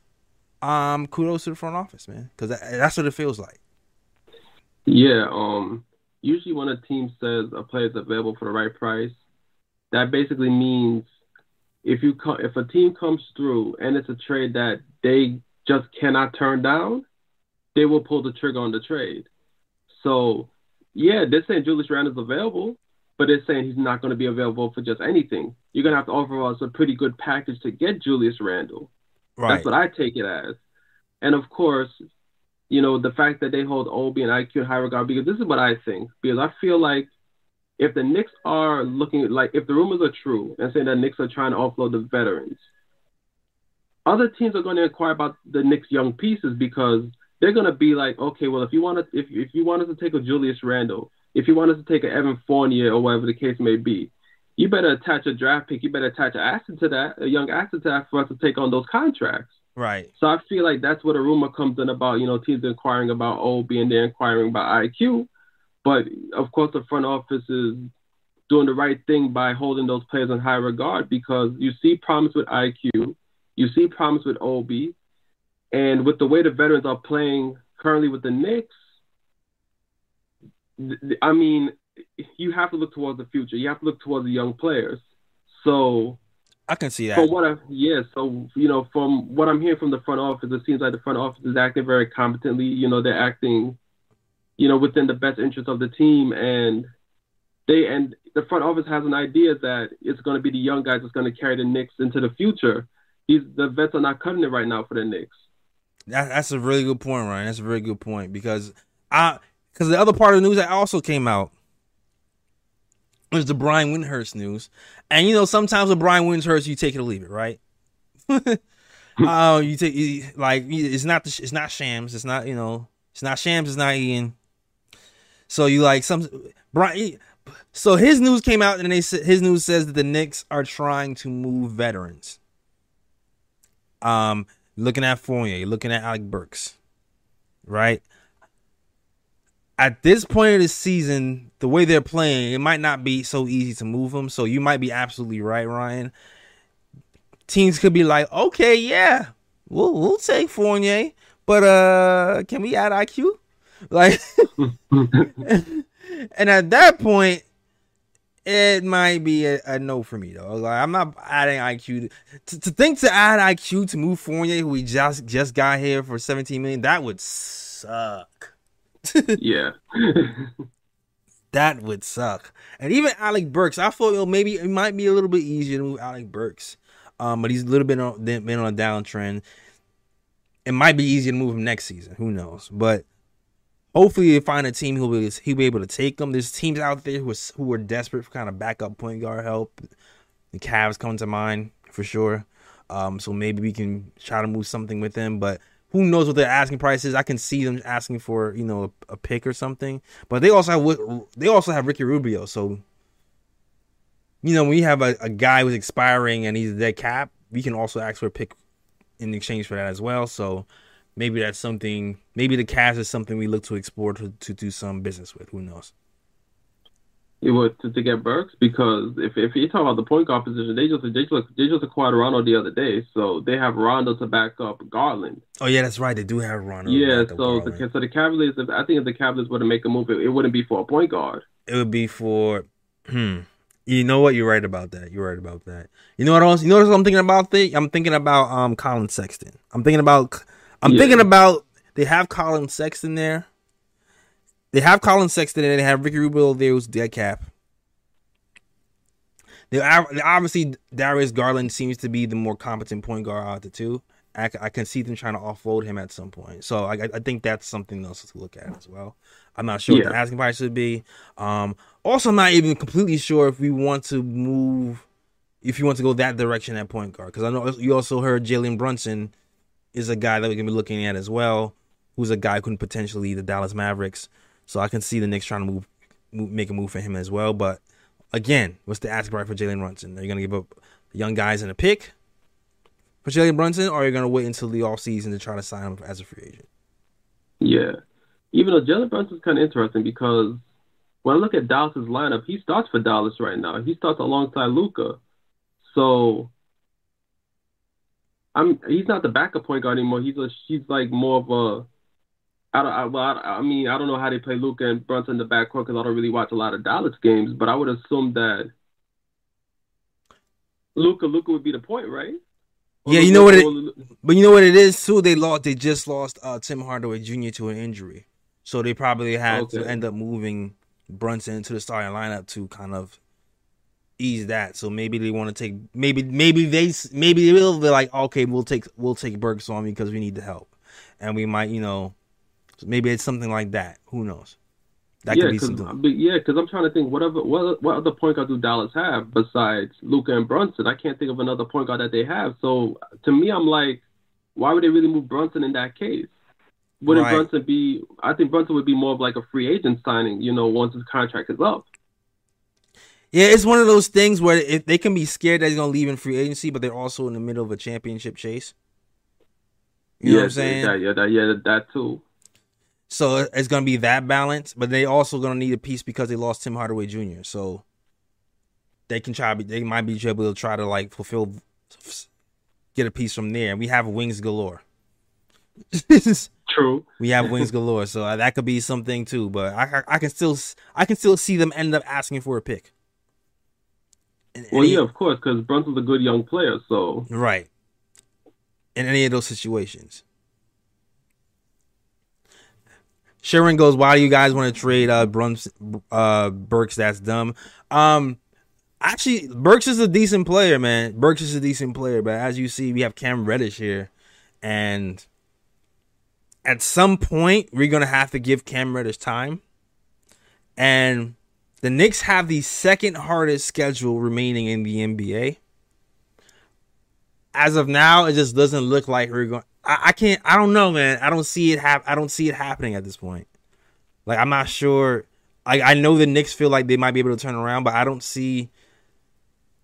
um, kudos to the front office, man, because that, that's what it feels like. Yeah, um, usually when a team says a player is available for the right price, that basically means if you co- if a team comes through and it's a trade that they just cannot turn down, they will pull the trigger on the trade. So, yeah, they're saying Julius Randle's available, but they're saying he's not going to be available for just anything. You're going to have to offer us a pretty good package to get Julius Randle. Right. That's what I take it as. And of course, you know, the fact that they hold Obi and IQ in high regard, because this is what I think. Because I feel like if the Knicks are looking like if the rumors are true and saying that Knicks are trying to offload the veterans, other teams are going to inquire about the Knicks young pieces because they're going to be like, okay, well, if you want to, if if you want us to take a Julius Randle, if you want us to take an Evan Fournier or whatever the case may be, you better attach a draft pick, you better attach an asset to that, a young asset to that for us to take on those contracts. right. So I feel like that's what a rumor comes in about, you know, teams inquiring about Obi and they're inquiring about IQ. But of course, the front office is doing the right thing by holding those players in high regard because you see promise with IQ, you see promise with Obi, and with the way the veterans are playing currently with the Knicks, I mean, you have to look towards the future. You have to look towards the young players. So I can see that. from what I yeah, so you know, from what I'm hearing from the front office, it seems like the front office is acting very competently. You know, they're acting, you know, within the best interest of the team, and they and the front office has an idea that it's going to be the young guys that's going to carry the Knicks into the future. These the vets are not cutting it right now for the Knicks. That, that's a really good point, Ryan. That's a very good point because I because the other part of the news that also came out was the Brian Windhorst news, and you know sometimes with Brian Windhorst you take it or leave it, right? Oh, you take you, like it's not the, it's not Shams, it's not you know it's not Shams, it's not Ian. So you like some Brian. So his news came out, and they his news says that the Knicks are trying to move veterans. Um, looking at Fournier, looking at Alec Burks, right? At this point of the season, the way they're playing, it might not be so easy to move him. So you might be absolutely right, Ryan. Teams could be like, okay, yeah, we'll we'll take Fournier, but uh, can we add IQ? Like, and at that point, it might be a, a no for me though. Like, I'm not adding IQ to, to think to add IQ to move Fournier, who we just just got here for 17 million. That would suck. Yeah. That would suck. And even Alec Burks, I thought well, maybe it might be a little bit easier to move Alec Burks. Um, but he's a little bit on been on a downtrend. It might be easier to move him next season. Who knows? But hopefully, you find a team who will he'll be able to take them. There's teams out there who are who are desperate for kind of backup point guard help. The Cavs come to mind for sure. Um, so maybe we can try to move something with them. But who knows what their asking price is? I can see them asking for you know a, a pick or something. But they also have they also have Ricky Rubio. So you know when you have a, a guy who's expiring and he's a dead cap, we can also ask for a pick in exchange for that as well. So maybe that's something. Maybe the Cavs is something we look to explore to, to do some business with. Who knows? It was to, to get Burks because if if you talk about the point guard position, they just they just they just acquired Rondo the other day, so they have Rondo to back up Garland. Oh yeah, that's right. They do have Rondo. Yeah, so the so the Cavaliers, if, I think if the Cavaliers were to make a move, it, it wouldn't be for a point guard. it would be for hmm. You know what? You're right about that. You're right about that. You know what else? You know what I'm thinking about? The I'm thinking about um Collin Sexton. I'm thinking about I'm Yeah. thinking about they have Collin Sexton there. They have Collin Sexton and they have Ricky Rubio there who's dead cap. They obviously Darius Garland seems to be the more competent point guard out of the two. I can see them trying to offload him at some point. So I, I- I think that's something else to look at as well. I'm not sure what the asking price would be. Um, also, I'm not even completely sure if we want to move, if you want to go that direction at point guard. Because I know you also heard Jalen Brunson is a guy that we can be looking at as well, who's a guy who can potentially lead the Dallas Mavericks. So I can see the Knicks trying to move, move make a move for him as well. But again, what's the ask price for Jalen Brunson? Are you going to give up young guys in a pick for Jalen Brunson, or are you going to wait until the off season to try to sign him as a free agent? Yeah, even though Jalen Brunson's kind of interesting because when I look at Dallas's lineup, he starts for Dallas right now. He starts alongside Luka, so I'm he's not the backup point guard anymore. He's a he's like more of a I don't I, well, I, I mean I don't know how they play Luka and Brunson in the backcourt because I don't really watch a lot of Dallas games, but I would assume that Luka Luka would be the point, right? Or Yeah, you know what it- or- But you know what it is too. They lost. They just lost uh, Tim Hardaway Jr. to an injury, so they probably had to end up moving Brunson into the starting lineup to kind of ease that. So maybe they want to take. Maybe maybe they maybe they will be like, okay, we'll take we'll take Burks on me because we need the help, and we might you know maybe it's something like that. Who knows? That yeah, could be because something. yeah, because I'm trying to think whatever what what other point guard do Dallas have besides Luka and Brunson? I can't think of another point guard that they have. So to me, I'm like, why would they really move Brunson in that case? Wouldn't Right. Brunson be? I think Brunson would be more of like a free agent signing. You know, once his contract is up. Yeah, it's one of those things where if they can be scared that he's gonna leave in free agency, but they're also in the middle of a championship chase. You know yeah, what I'm saying? That, yeah, that, yeah, that too. So it's gonna be that balance, but they also gonna need a piece because they lost Tim Hardaway Jr. So they can try. They might be able to try to like fulfill, get a piece from there. And we have wings galore. True. we have wings galore, so uh, that could be something too. But I, I, I can still, I can still see them end up asking for a pick. And Well, any- yeah, of course, because Brunson's a good young player. So Right. In any of those situations. Sharon goes, Why do you guys want to trade uh Bruns uh Burks? That's dumb. Um actually Burks is a decent player, man. Burks is a decent player, but as you see, we have Cam Reddish here. And at some point, we're gonna have to give Cam Reddish time. And the Knicks have the second hardest schedule remaining in the NBA as of now, it just doesn't look like we're going. I, I can't. I don't know, man. I don't see it hap- I don't see it happening at this point. Like I'm not sure. I I know the Knicks feel like they might be able to turn around, but I don't see.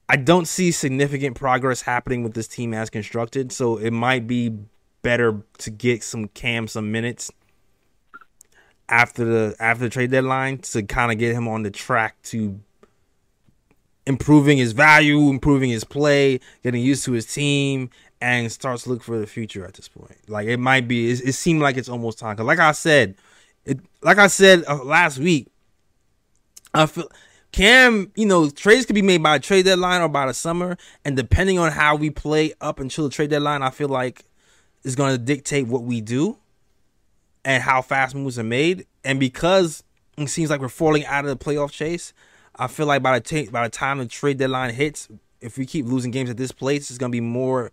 I don't see significant progress happening with this team as constructed. So it might be better to get some Cam some minutes. after the after the trade deadline to kind of get him on the track to improving his value, improving his play, getting used to his team, and starts to look for the future at this point. Like it might be, it, it seemed like it's almost time. Cause like I said, it like I said uh, last week, I feel Cam, you know, trades could be made by a trade deadline or by the summer, and depending on how we play up until the trade deadline, I feel like is going to dictate what we do and how fast moves are made. And because it seems like we're falling out of the playoff chase, I feel like by the t- by the time the trade deadline hits, if we keep losing games at this place, it's going to be more.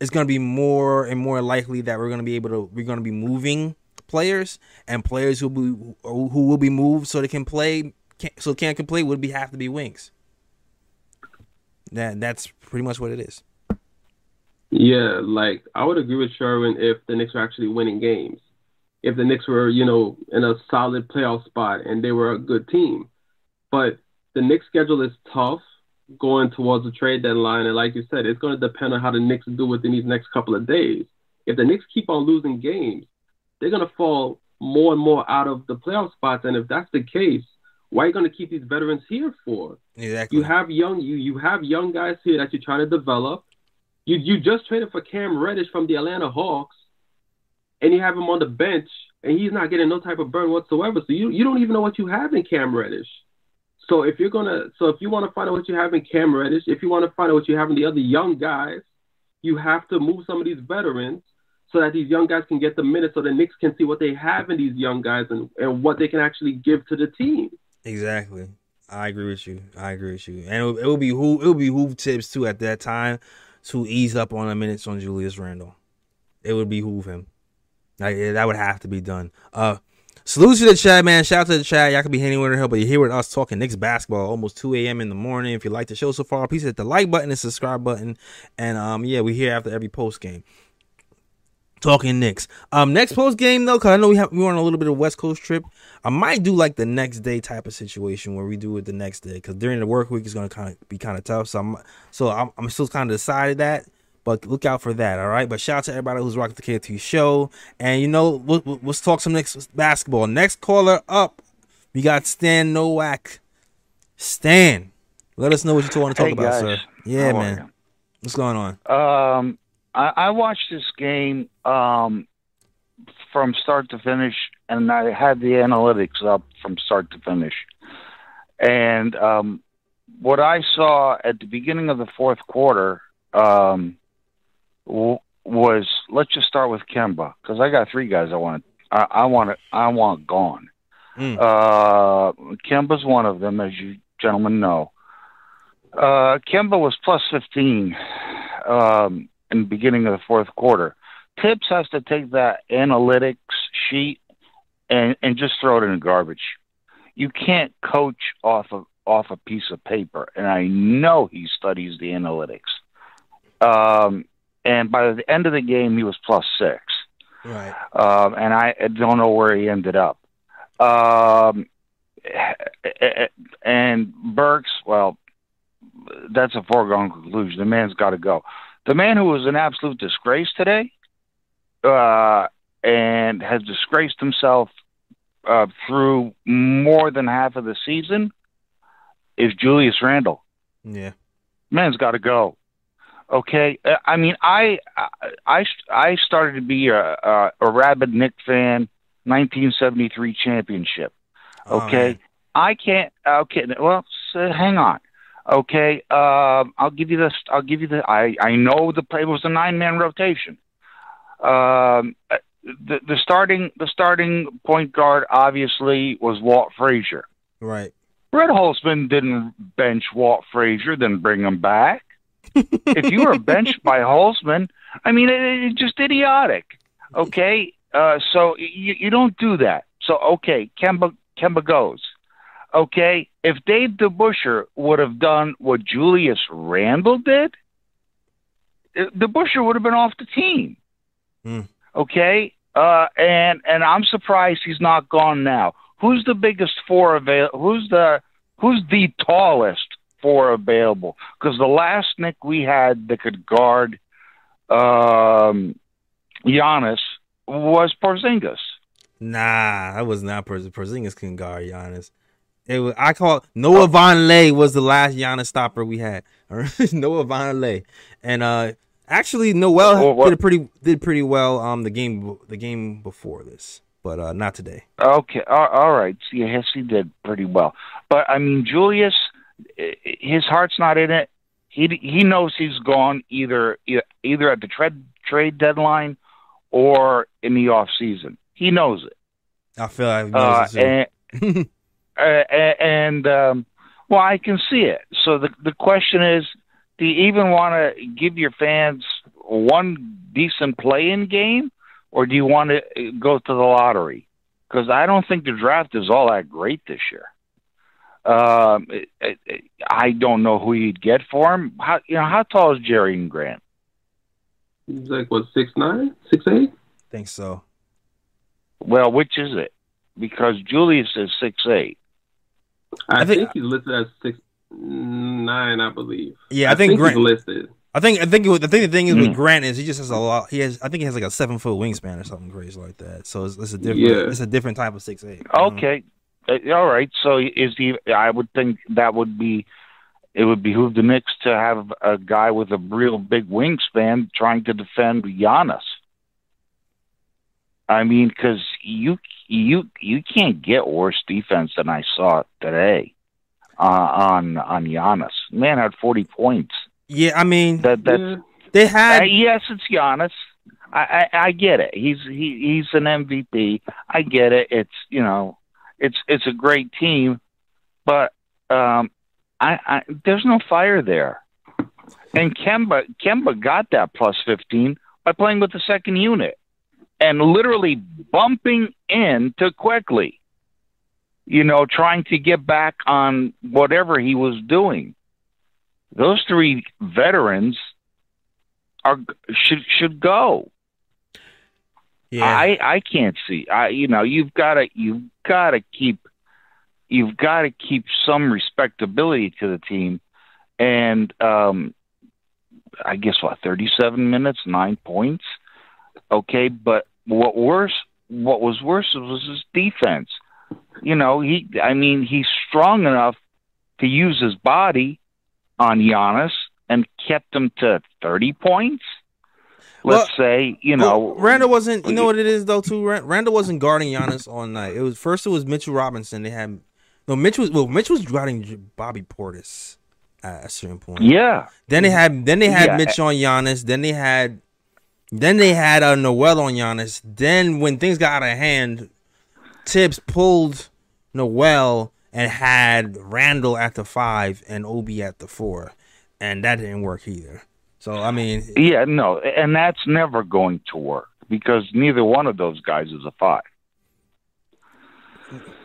It's going to be more and more likely that we're going to be able to. We're going to be moving players and players who be who will be moved so they can play. Can, so Cam can play would be have to be wings. That that's pretty much what it is. Yeah, like I would agree with Sherwin if the Knicks were actually winning games. If the Knicks were, you know, in a solid playoff spot and they were a good team. But the Knicks schedule is tough going towards the trade deadline. And like you said, it's going to depend on how the Knicks do within these next couple of days. If the Knicks keep on losing games, they're going to fall more and more out of the playoff spots. And if that's the case, why are you going to keep these veterans here for? Exactly. You have young you you have young guys here that you're trying to develop. You you just traded for Cam Reddish from the Atlanta Hawks, and you have him on the bench, and he's not getting no type of burn whatsoever. So you you don't even know what you have in Cam Reddish. So if you're gonna so if you want to find out what you have in Cam Reddish, if you want to find out what you have in the other young guys, you have to move some of these veterans so that these young guys can get the minutes so the Knicks can see what they have in these young guys and, and what they can actually give to the team. Exactly. I agree with you. I agree with you. And it, will be who it will be who tips too at that time to ease up on the minutes on Julius Randle. It would behoove him. Like that would have to be done. Uh salute to the chat, man. Shout out to the chat. Y'all could be anywhere in the hell, but you're here with us talking Knicks basketball almost 2 a.m. in the morning. If you like the show so far, please hit the like button and subscribe button. And um yeah, we're here after every post game. Talking Knicks. Um, next post game though, cause I know we have we were on a little bit of West Coast trip. I might do like the next day type of situation where we do it the next day, cause during the work week is gonna kind of be kind of tough. So I'm so I'm, I'm still kind of decided that, but look out for that. All right. But shout out to everybody who's rocking the KT show, and you know we'll, we'll, let's talk some Knicks basketball. Next caller up, we got Stan Nowak. Stan, let us know what you want to talk Hey, about, guys. sir. Yeah, How man. What's going on? Um, I, I watched this game um, from start to finish, and I had the analytics up from start to finish. And um, what I saw at the beginning of the fourth quarter um, was let's just start with Kemba because I got three guys I want. I, I want it. I want gone. Mm. Uh, Kemba's one of them, as you gentlemen know. Uh, Kemba was plus 15 um, in the beginning of the fourth quarter. Thibs has to take that analytics sheet and, and just throw it in the garbage. You can't coach off of off a piece of paper, and I know he studies the analytics. Um, and by the end of the game, he was plus six Right. um, and I don't know where he ended up. Um, and Burks, well, that's a foregone conclusion. The man's got to go. The man who was an absolute disgrace today, uh, and has disgraced himself uh, through more than half of the season, is Julius Randle Yeah. man's got to go. Okay, Uh, I mean, I I I started to be a a, a rabid Knick fan. 1973 championship. Oh, Okay, man. I can't. Okay, well, so hang on. Okay, um, I'll give you this. I'll give you the. I I know the play was a nine man rotation. Um, the the starting the starting point guard obviously was Walt Frazier. Right. Red Holzman didn't bench Walt Frazier, then bring him back. If you were benched by Holzman, I mean, it, it's just idiotic. Okay, uh, so you, you don't do that. So okay, Kemba Kemba goes. Okay, if Dave DeBusschere would have done what Julius Randle did, uh, DeBusschere would have been off the team. Hmm. Okay, uh, and and I'm surprised he's not gone now. Who's the biggest four avail? Who's the who's the tallest four available? Because the last Knick we had that could guard um, Giannis was Porzingis. Nah, that was not Porzingis. Porzingis couldn't guard Giannis. It was I call Noah Vonleh was the last Giannis stopper we had. Noah Vonleh, and uh, actually Noel what- did a pretty did pretty well um the game the game before this, but uh not today. Okay, all, all right. See, yes, he did pretty well. But I mean, Julius, his heart's not in it. He he knows he's gone either either at the trade trade deadline or in the off season. He knows it. I feel like he Uh, it and uh, and um, well, I can see it. So the the question is, do you even want to give your fans one decent play-in game, or do you want to go to the lottery? Because I don't think the draft is all that great this year. Um, it, it, it- I don't know who you'd get for him. How you know how tall is Jerami Grant? He's like what six nine, six eight. think so. Well, which is it? Because Julius is six eight. I, I think- think, he's listed as six nine, I believe. Yeah, I think Grant- he's listed. I think I think it was, I think the thing is Hmm. with Grant is he just has a lot. He has I think he has like a seven foot wingspan or something crazy like that. So it's, it's a different Yeah. it's a different type of six eight. Okay. Uh, all right. So is he? I would think that would be. It would behoove the Knicks to have a guy with a real big wingspan trying to defend Giannis. I mean, because you you you can't get worse defense than I saw today uh, on on Giannis. Man had forty points. Yeah, I mean That that's they had uh, yes, it's Giannis. I, I I get it. He's he he's an MVP. I get it. It's you know, it's it's a great team, but um, I, I there's no fire there. And Kemba Kemba got that plus fifteen by playing with the second unit and literally bumping into Quickley. You know, trying to get back on whatever he was doing. Those three veterans are should should go. Yeah. I I can't see. I you know you've got to you've got to keep you've got to keep some respectability to the team, and um, I guess what thirty seven minutes, nine points. Okay, but what worse? What was worse was his defense. You know he. I mean he's strong enough to use his body on Giannis and kept him to thirty points. Let's say you know Well, Randle wasn't. You know what it is though too. Randle wasn't guarding Giannis all night. It was first. It was Mitchell Robinson. They had no Mitch was well. Mitch was guarding Bobby Portis at a certain point. Yeah. Then they had then they had Yeah. Mitch on Giannis. Then they had then they had uh, Noel on Giannis. Then when things got out of hand, Thibs pulled Noel and had Randle at the five and Obi at the four, and that didn't work either. So I mean, Yeah, no, and that's never going to work because neither one of those guys is a five.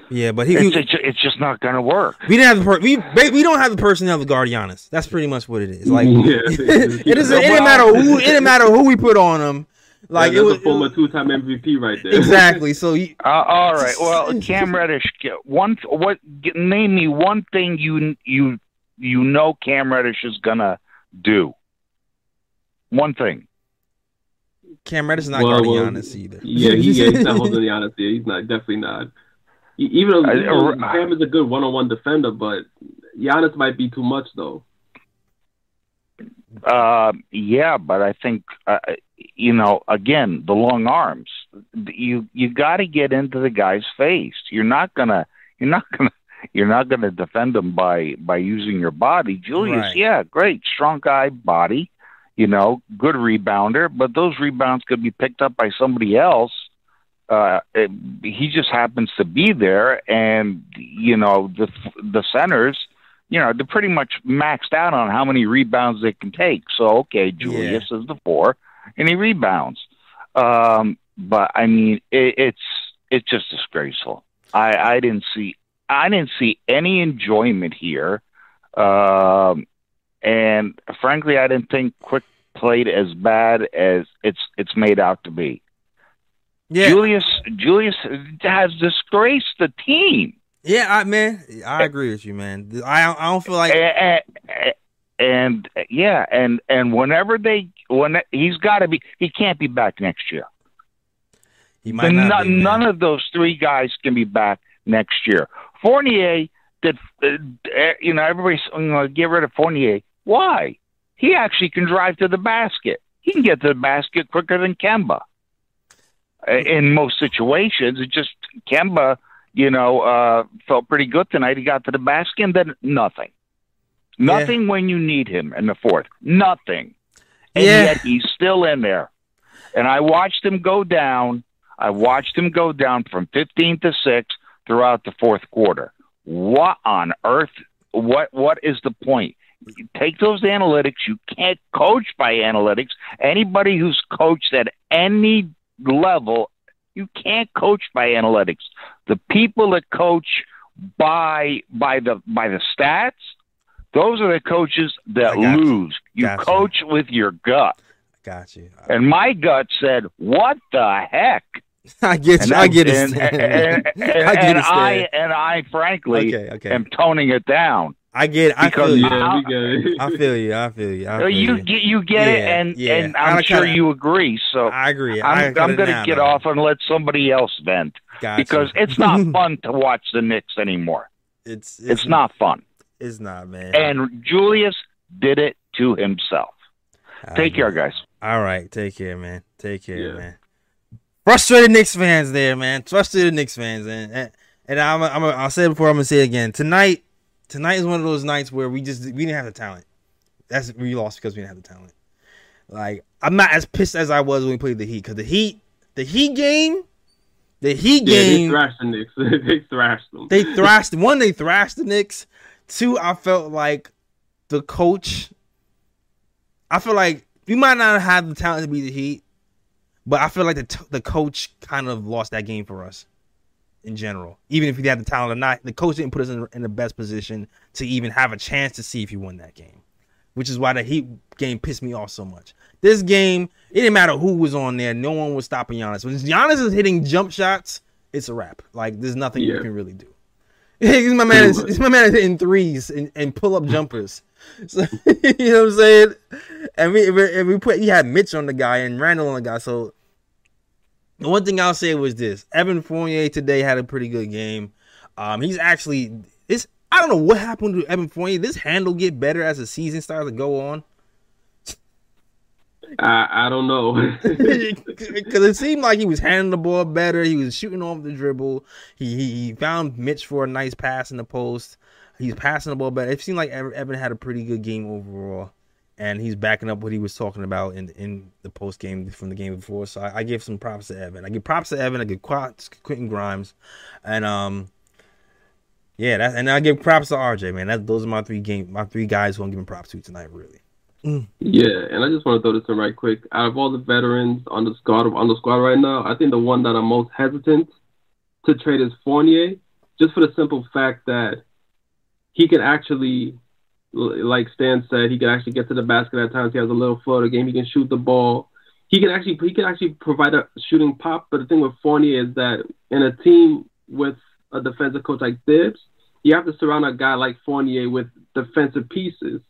yeah, but he, It's, we, it's, it's just not going to work. we didn't have the per- we ba- we don't have the personnel to guard Giannis. That's pretty much what it is. Like Yeah. it is. It didn't matter who. It didn't matter who we put on him. Like yeah, it was a former two-time MVP right there. exactly. So you, Uh, all right. Well, Cam Reddish, one what? Name me one thing you you you know Cam Reddish is gonna do. One thing. Cam Reddish is not Well, guarding well, Giannis either. Yeah, he, yeah, he's not holding the honest. Yeah, he's not definitely not. Even though I- you know, I- Cam is a good one-on-one defender, but Giannis might be too much though. Uh, yeah, but I think uh, you know again the long arms. You you got to get into the guy's face. You're not gonna you're not gonna you're not gonna defend him by by using your body. Julius, Right. yeah, great, strong guy, body. You know, good rebounder, but those rebounds could be picked up by somebody else. Uh, it, he just happens to be there, and you know the the centers you know, they're pretty much maxed out on how many rebounds they can take. So, okay, Julius is the four, and he rebounds. Um, but I mean, it, it's it's just disgraceful. I I didn't see I didn't see any enjoyment here, um, and frankly, I didn't think Quick played as bad as it's it's made out to be. Yeah, Julius Julius has disgraced the team. yeah, I man, I agree with you, man. I I don't feel like and, and yeah, and and whenever they when he's got to be, he can't be back next year. He might not. none, of those three guys can be back next year. Fournier did, uh, you know, everybody's you know, get rid of Fournier. Why? He actually can drive to the basket. He can get to the basket quicker than Kemba. Uh, In most situations, it just Kemba, you know, uh, felt pretty good tonight. He got to the basket and then nothing. Nothing when you need him in the fourth. Nothing. And Yeah. yet he's still in there. And I watched him go down. I watched him go down from 15 to 6 throughout the fourth quarter. What on earth? What What is the point? You take those analytics. You can't coach by analytics. Anybody who's coached at any level, you can't coach by analytics. The people that coach by by the by the stats, those are the coaches that you. lose. You you. coach with your gut. Got you. And my gut said, "What the heck?" I get And you. I get it. and, and, and, I get it. I and I frankly okay, okay. am toning it down. I get. It. I because feel you. Yeah, it. I feel you. I feel you. I feel you you. get you get it, and yeah. and I I'm sure kinda- you agree. So I agree. I I'm I'm going to get off and let somebody else vent Got because it's not fun to watch the Knicks anymore. It's, It's not fun. It's not, man. And Julius did it to himself. I Take care, guys. All right, take care, man. Take care, Yeah. man. Frustrated Knicks fans there, man. Frustrated Knicks fans, and and, and I'm, I'm I'll say it before I'm gonna say it again. Tonight, tonight is one of those nights where we just we didn't have the talent. That's we lost because we didn't have the talent. Like I'm not as pissed as I was when we played the Heat because the Heat, the Heat game, the Heat Yeah, they thrashed the Knicks. they thrashed them. they thrashed one. They thrashed the Knicks. Two, I felt like the coach. I feel like we might not have the talent to beat the Heat, but I feel like the t- the coach kind of lost that game for us in general. Even if we had the talent or not, the coach didn't put us in, in the best position to even have a chance to see if he won that game. Which is why the Heat game pissed me off so much. This game, it didn't matter who was on there. No one was stopping Giannis. When Giannis is hitting jump shots, it's a wrap. Like there's nothing you can really do. He's my man. Is, Pretty my man is hitting threes and, and pull up jumpers. So, you know what I'm saying? And we we- and we put you had Mitch on the guy and Randle on the guy. So the one thing I'll say was this: Evan Fournier today had a pretty good game. Um, he's actually this. I don't know what happened to Evan Fournier. This handle get better as the season starts to go on. I, I don't know. Because it seemed like he was handling the ball better. He was shooting off the dribble. He, he he found Mitch for a nice pass in the post. He's passing the ball better. It seemed like Evan had a pretty good game overall, and he's backing up what he was talking about in in the post game from the game before. So I, I give some props to Evan. I give props to Evan. I give props to Quentin Grimes, and um, yeah, that and I give props to RJ. Man, that those are my three game my three guys who I'm giving props to tonight. Really. Yeah, and I just want to throw this in right quick. Out of all the veterans on the squad on the squad right now, I think the one that I'm most hesitant to trade is Fournier, just for the simple fact that he can actually, l- like Stan said, he can actually get to the basket at times. He has a little floater game. He can shoot the ball. He can actually he can actually provide a shooting pop. But the thing with Fournier is that in a team with a defensive coach like Thibs, you have to surround a guy like Fournier with defensive pieces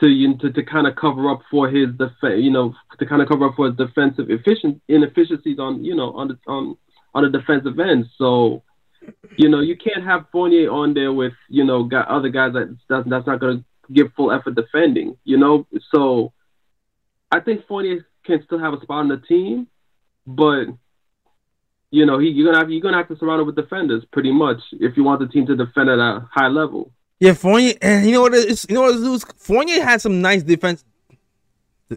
to you to, to kind of cover up for his def- you know to kind of cover up for his defensive efficient inefficiencies on you know on the on on the defensive end. So you know you can't have Fournier on there with you know got other guys that that's, that's not going to give full effort defending. You know, so I think Fournier can still have a spot on the team, but you know he you're gonna have you're gonna have to surround him with defenders pretty much if you want the team to defend at a high level. Yeah, Fournier, and you know what? It's, you know what? It was, Fournier had some nice defense.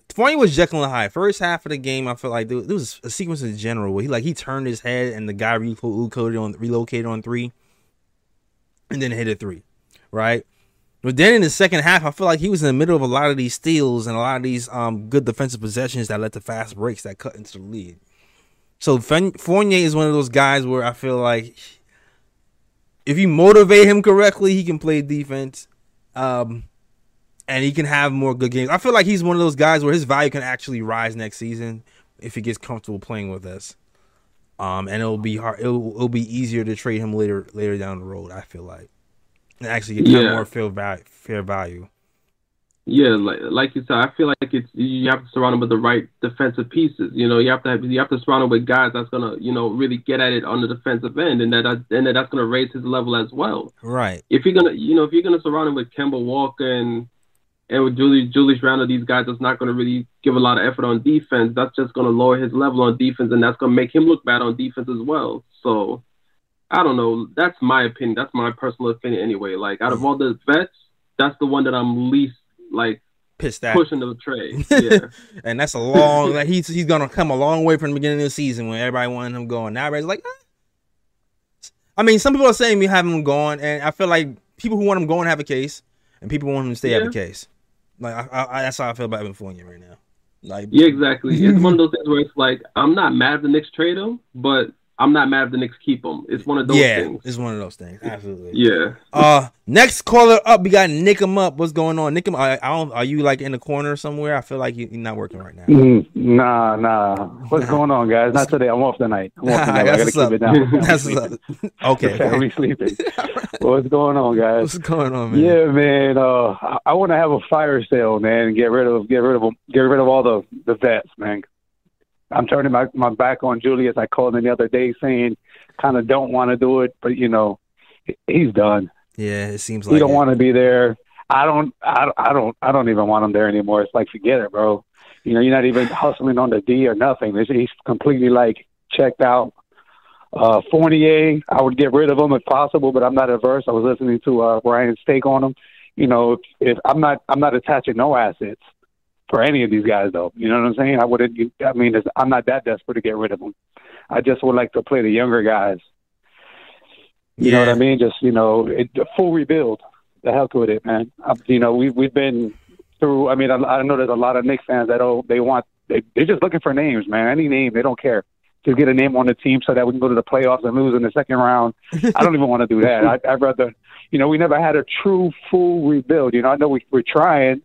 Fournier was Jekyll and Hyde. First half of the game, I felt like there was, a sequence in general where he like he turned his head and the guy relocated on relocated on three, and then hit a three, right? But then in the second half, I feel like he was in the middle of a lot of these steals and a lot of these um good defensive possessions that led to fast breaks that cut into the lead. So Fournier is one of those guys where I feel like if you motivate him correctly, he can play defense. Um, and he can have more good games. I feel like he's one of those guys where his value can actually rise next season if he gets comfortable playing with us. Um, and it'll be hard. It'll, it'll be easier to trade him later later down the road. I feel like, and actually get Yeah. more fair value. Fair value. Yeah, like like you said, I feel like it's you have to surround him with the right defensive pieces. You know, you have to have you have to surround him with guys that's gonna you know really get at it on the defensive end, and that and that that's gonna raise his level as well. Right. If you're gonna you know if you're gonna surround him with Kemba Walker and and with Julius Julius Randle, these guys that's not gonna really give a lot of effort on defense. That's just gonna lower his level on defense, and that's gonna make him look bad on defense as well. So I don't know. That's my opinion. That's my personal opinion anyway. Like out of all the vets, that's the one that I'm least like Pissed at. pushing the trade. Yeah. and that's a long. like he's he's gonna come a long way from the beginning of the season when everybody wanted him going. Now everybody's like, eh. I mean, some people are saying we have him going, and I feel like people who want him going have a case, and people want him to stay have a Yeah. case. Like I, I, that's how I feel about Evan Fournier right now. Like yeah, exactly. It's one of those things where it's like I'm not mad if the Knicks trade him, but I'm not mad if the Knicks keep him. It's one of those yeah, things. it's one of those things. Absolutely. Yeah. Uh, next caller up, we got Nick him up. What's going on, Nick him? I, I don't. Are you like in the corner somewhere? I feel like you, you're not working right now. Mm, nah, nah. What's going on, guys? Not today. I'm off tonight. I'm off tonight. I gotta keep up. it down. That's what's up. Okay. Family okay. sleeping. What's going on, guys? What's going on, man? Yeah, man. Uh, I, I want to have a fire sale, man. and Get rid of, get rid of, get rid of all the the vets, man. I'm turning my my back on Julius. I called him the other day saying, kind of don't want to do it, but you know, he's done. Yeah, it seems like he don't want to be there. I don't. I, I don't. I don't even want him there anymore. It's like forget it, bro. You know, you're not even hustling on the D or nothing. It's, he's completely like checked out. Uh, Fournier, I would get rid of him if possible, but I'm not averse. I was listening to uh, Ryan's take on him. You know, if, if I'm not, I'm not attaching no assets for any of these guys, though. You know what I'm saying? I wouldn't. I mean, it's, I'm not that desperate to get rid of them. I just would like to play the younger guys. You know what I mean? Just you know, it, a full rebuild. The heck with it, man. Uh, you know, we we've been through. I mean, I, I know there's a lot of Knicks fans that oh, they want they, they're just looking for names, man. Any name, they don't care. To get a name on the team so that we can go to the playoffs and lose in the second round. I don't even want to do that. I, I'd rather, you know, we never had a true full rebuild. You know, I know we, we're trying.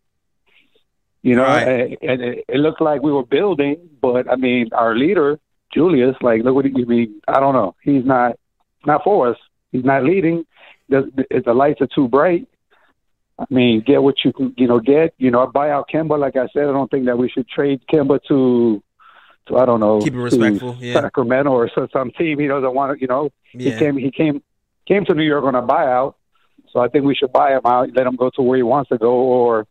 You know, Right. and, it, it looked like we were building, but I mean, our leader Julius, like, look what he, I mean. I don't know. He's not not for us. He's not leading. The, the, the lights are too bright. I mean, get what you can, you know, get. You know, buy out Kemba. Like I said, I don't think that we should trade Kemba to, to I don't know, Keep it respectful, yeah. Sacramento or so, some team he doesn't want to. You know, Yeah. he came, he came, came to New York on a buyout. So I think we should buy him out, let him go to where he wants to go, or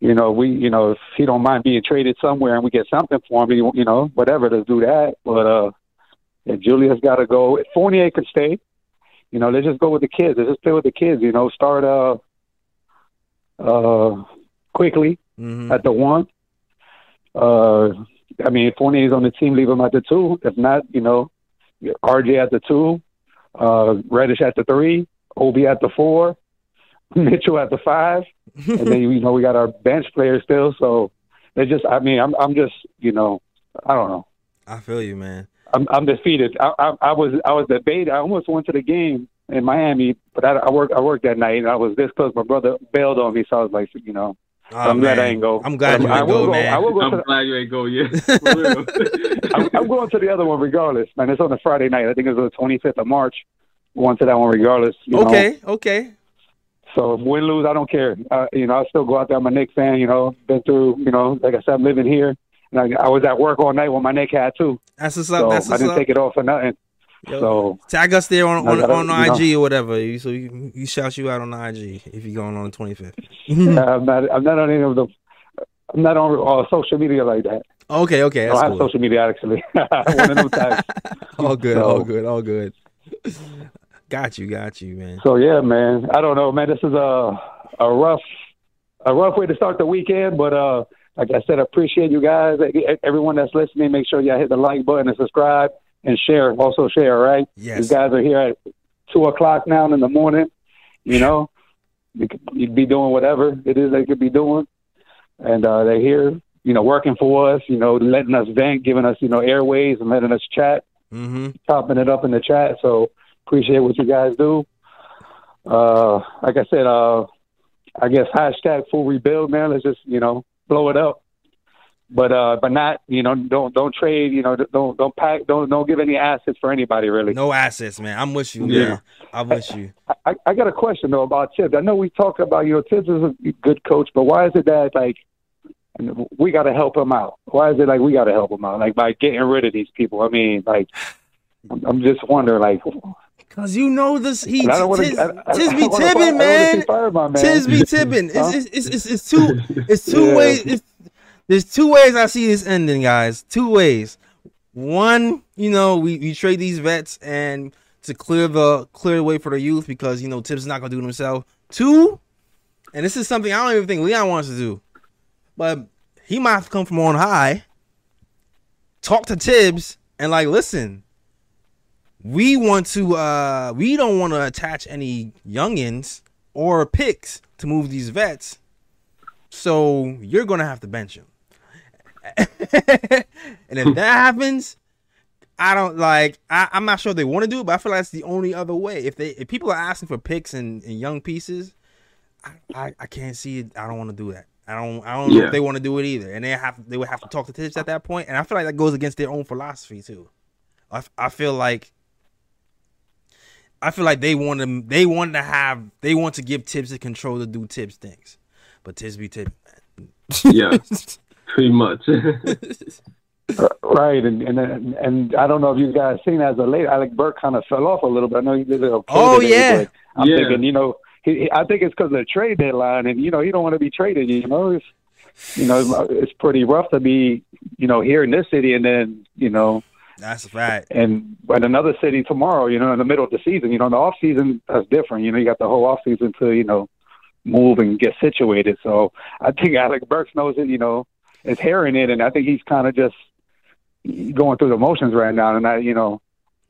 you know, we, you know, if he don't mind being traded somewhere and we get something for him, you you know, whatever, let's do that. But uh, yeah, Julius got to go. If Fournier could stay. You know, let's just go with the kids. Let's just play with the kids. You know, start uh, uh, Quickley Mhm. at the one. Uh, I mean, if Fournier's on the team, leave him at the two. If not, you know, RJ at the two, uh, Reddish at the three, Obi at the four, Mitchell at the five, and then you know we got our bench players still. So they just, I mean, I'm I'm just, you know, I don't know. I feel you, man. I'm I'm defeated. I, I I was I was debating. I almost went to the game in Miami, but I, I worked I worked that night and I was this close. My brother bailed on me, so I was like, you know, Oh, I'm glad I ain't go. I'm glad you I didn't will go, man. I will go I'm the, glad you ain't go yet. For real. I'm, I'm going to the other one regardless, man. It's on a Friday night. I think it's on the 25th of March. Going to that one regardless. You Know? Okay, okay. So win lose, I don't care. Uh, you know, I still go out there. I'm a Knicks fan. You know, been through. You know, like I said, I'm living here, and I, I was at work all night with my neck hat too. That's what's up. So That's I didn't up. take it off for nothing. Yo, So Tag us there on on, gotta- on you know. IG or whatever. You- So you, you shout you out on IG if you're going on the 25th. yeah, I'm not. I'm not on any of the. I'm not on uh, social media like that. okay, okay, I that's don't have cool. social media actually. One of them types. all good, So- all good, all good. Got you, got you, man. So yeah, man. I don't know, man. This is a a rough a rough way to start the weekend, but uh, like I said, I appreciate you guys. Everyone that's listening, make sure y'all hit the like button and subscribe and share. Also share, right? Yes. These guys are here at two o'clock now in the morning. You know, you could you'd be doing whatever it is they could be doing, and uh, they're here. You know, working for us. You know, letting us vent, giving us you know airways, and letting us chat Mm-hmm. chopping it up in the chat. So appreciate what you guys do. Uh, like I said, uh, I guess hashtag full rebuild, man. Let's just you know blow it up. but uh, but not you know don't don't trade you know don't don't pack don't don't give any assets for anybody really. No assets, man. I'm with you, Yeah. man. I'm with you. I, I got a question though about Thibs. I know we talked about you know Thibs is a good coach, but why is it that like we got to help him out? Why is it like we got to help him out? Like by getting rid of these people? I mean, like I'm just wondering like. Cause you know this he and I don't want Tis, to. I, I, Tis I be don't wanna fire- I tipping, don't man. man. Tis be tipping. Huh? It's, it's, it's, it's, it's two it's two Yeah. ways it's, there's two ways I see this ending, guys. Two ways. One, you know, we, we trade these vets and to clear the clear the way for the youth because you know Thibs is not gonna do it himself. Two, and this is something I don't even think Leon wants to do, but he might have to come from on high, talk to Thibs, and like, listen, we want to uh we don't want to attach any youngins or picks to move these vets. So you're gonna have to bench him. and if that happens, I don't like I, I'm not sure they want to do it, but I feel like that's the only other way. If they if people are asking for picks and, and young pieces, I, I, I can't see it. I don't want to do that. I don't I don't know if they want to do it either. And they have they would have to talk to Thibs at that point. And I feel like that goes against their own philosophy too. I, I feel like I feel like they want to they want to have they want to give Thibs the control to do Thibs things, but Thibs be Thibs. Yeah, pretty much. Right, and and and I don't know if you guys seen as of late, Alec Burks kind of fell off a little bit. I know he did it okay Oh, yeah. but I'm Yeah. thinking, you know, he, he- I think it's because of the trade deadline, and you know, he don't want to be traded. You know, it's you know, it's pretty rough to be, you know, here in this city, and then you know, That's fact. and in another city tomorrow. You know, in the middle of the season. You know, in the off season that's different. You know, you got the whole off season to you know move and get situated. So I think Alec Burks knows it. You know, is hearing it, and I think he's kind of just going through the motions right now, and I, you know,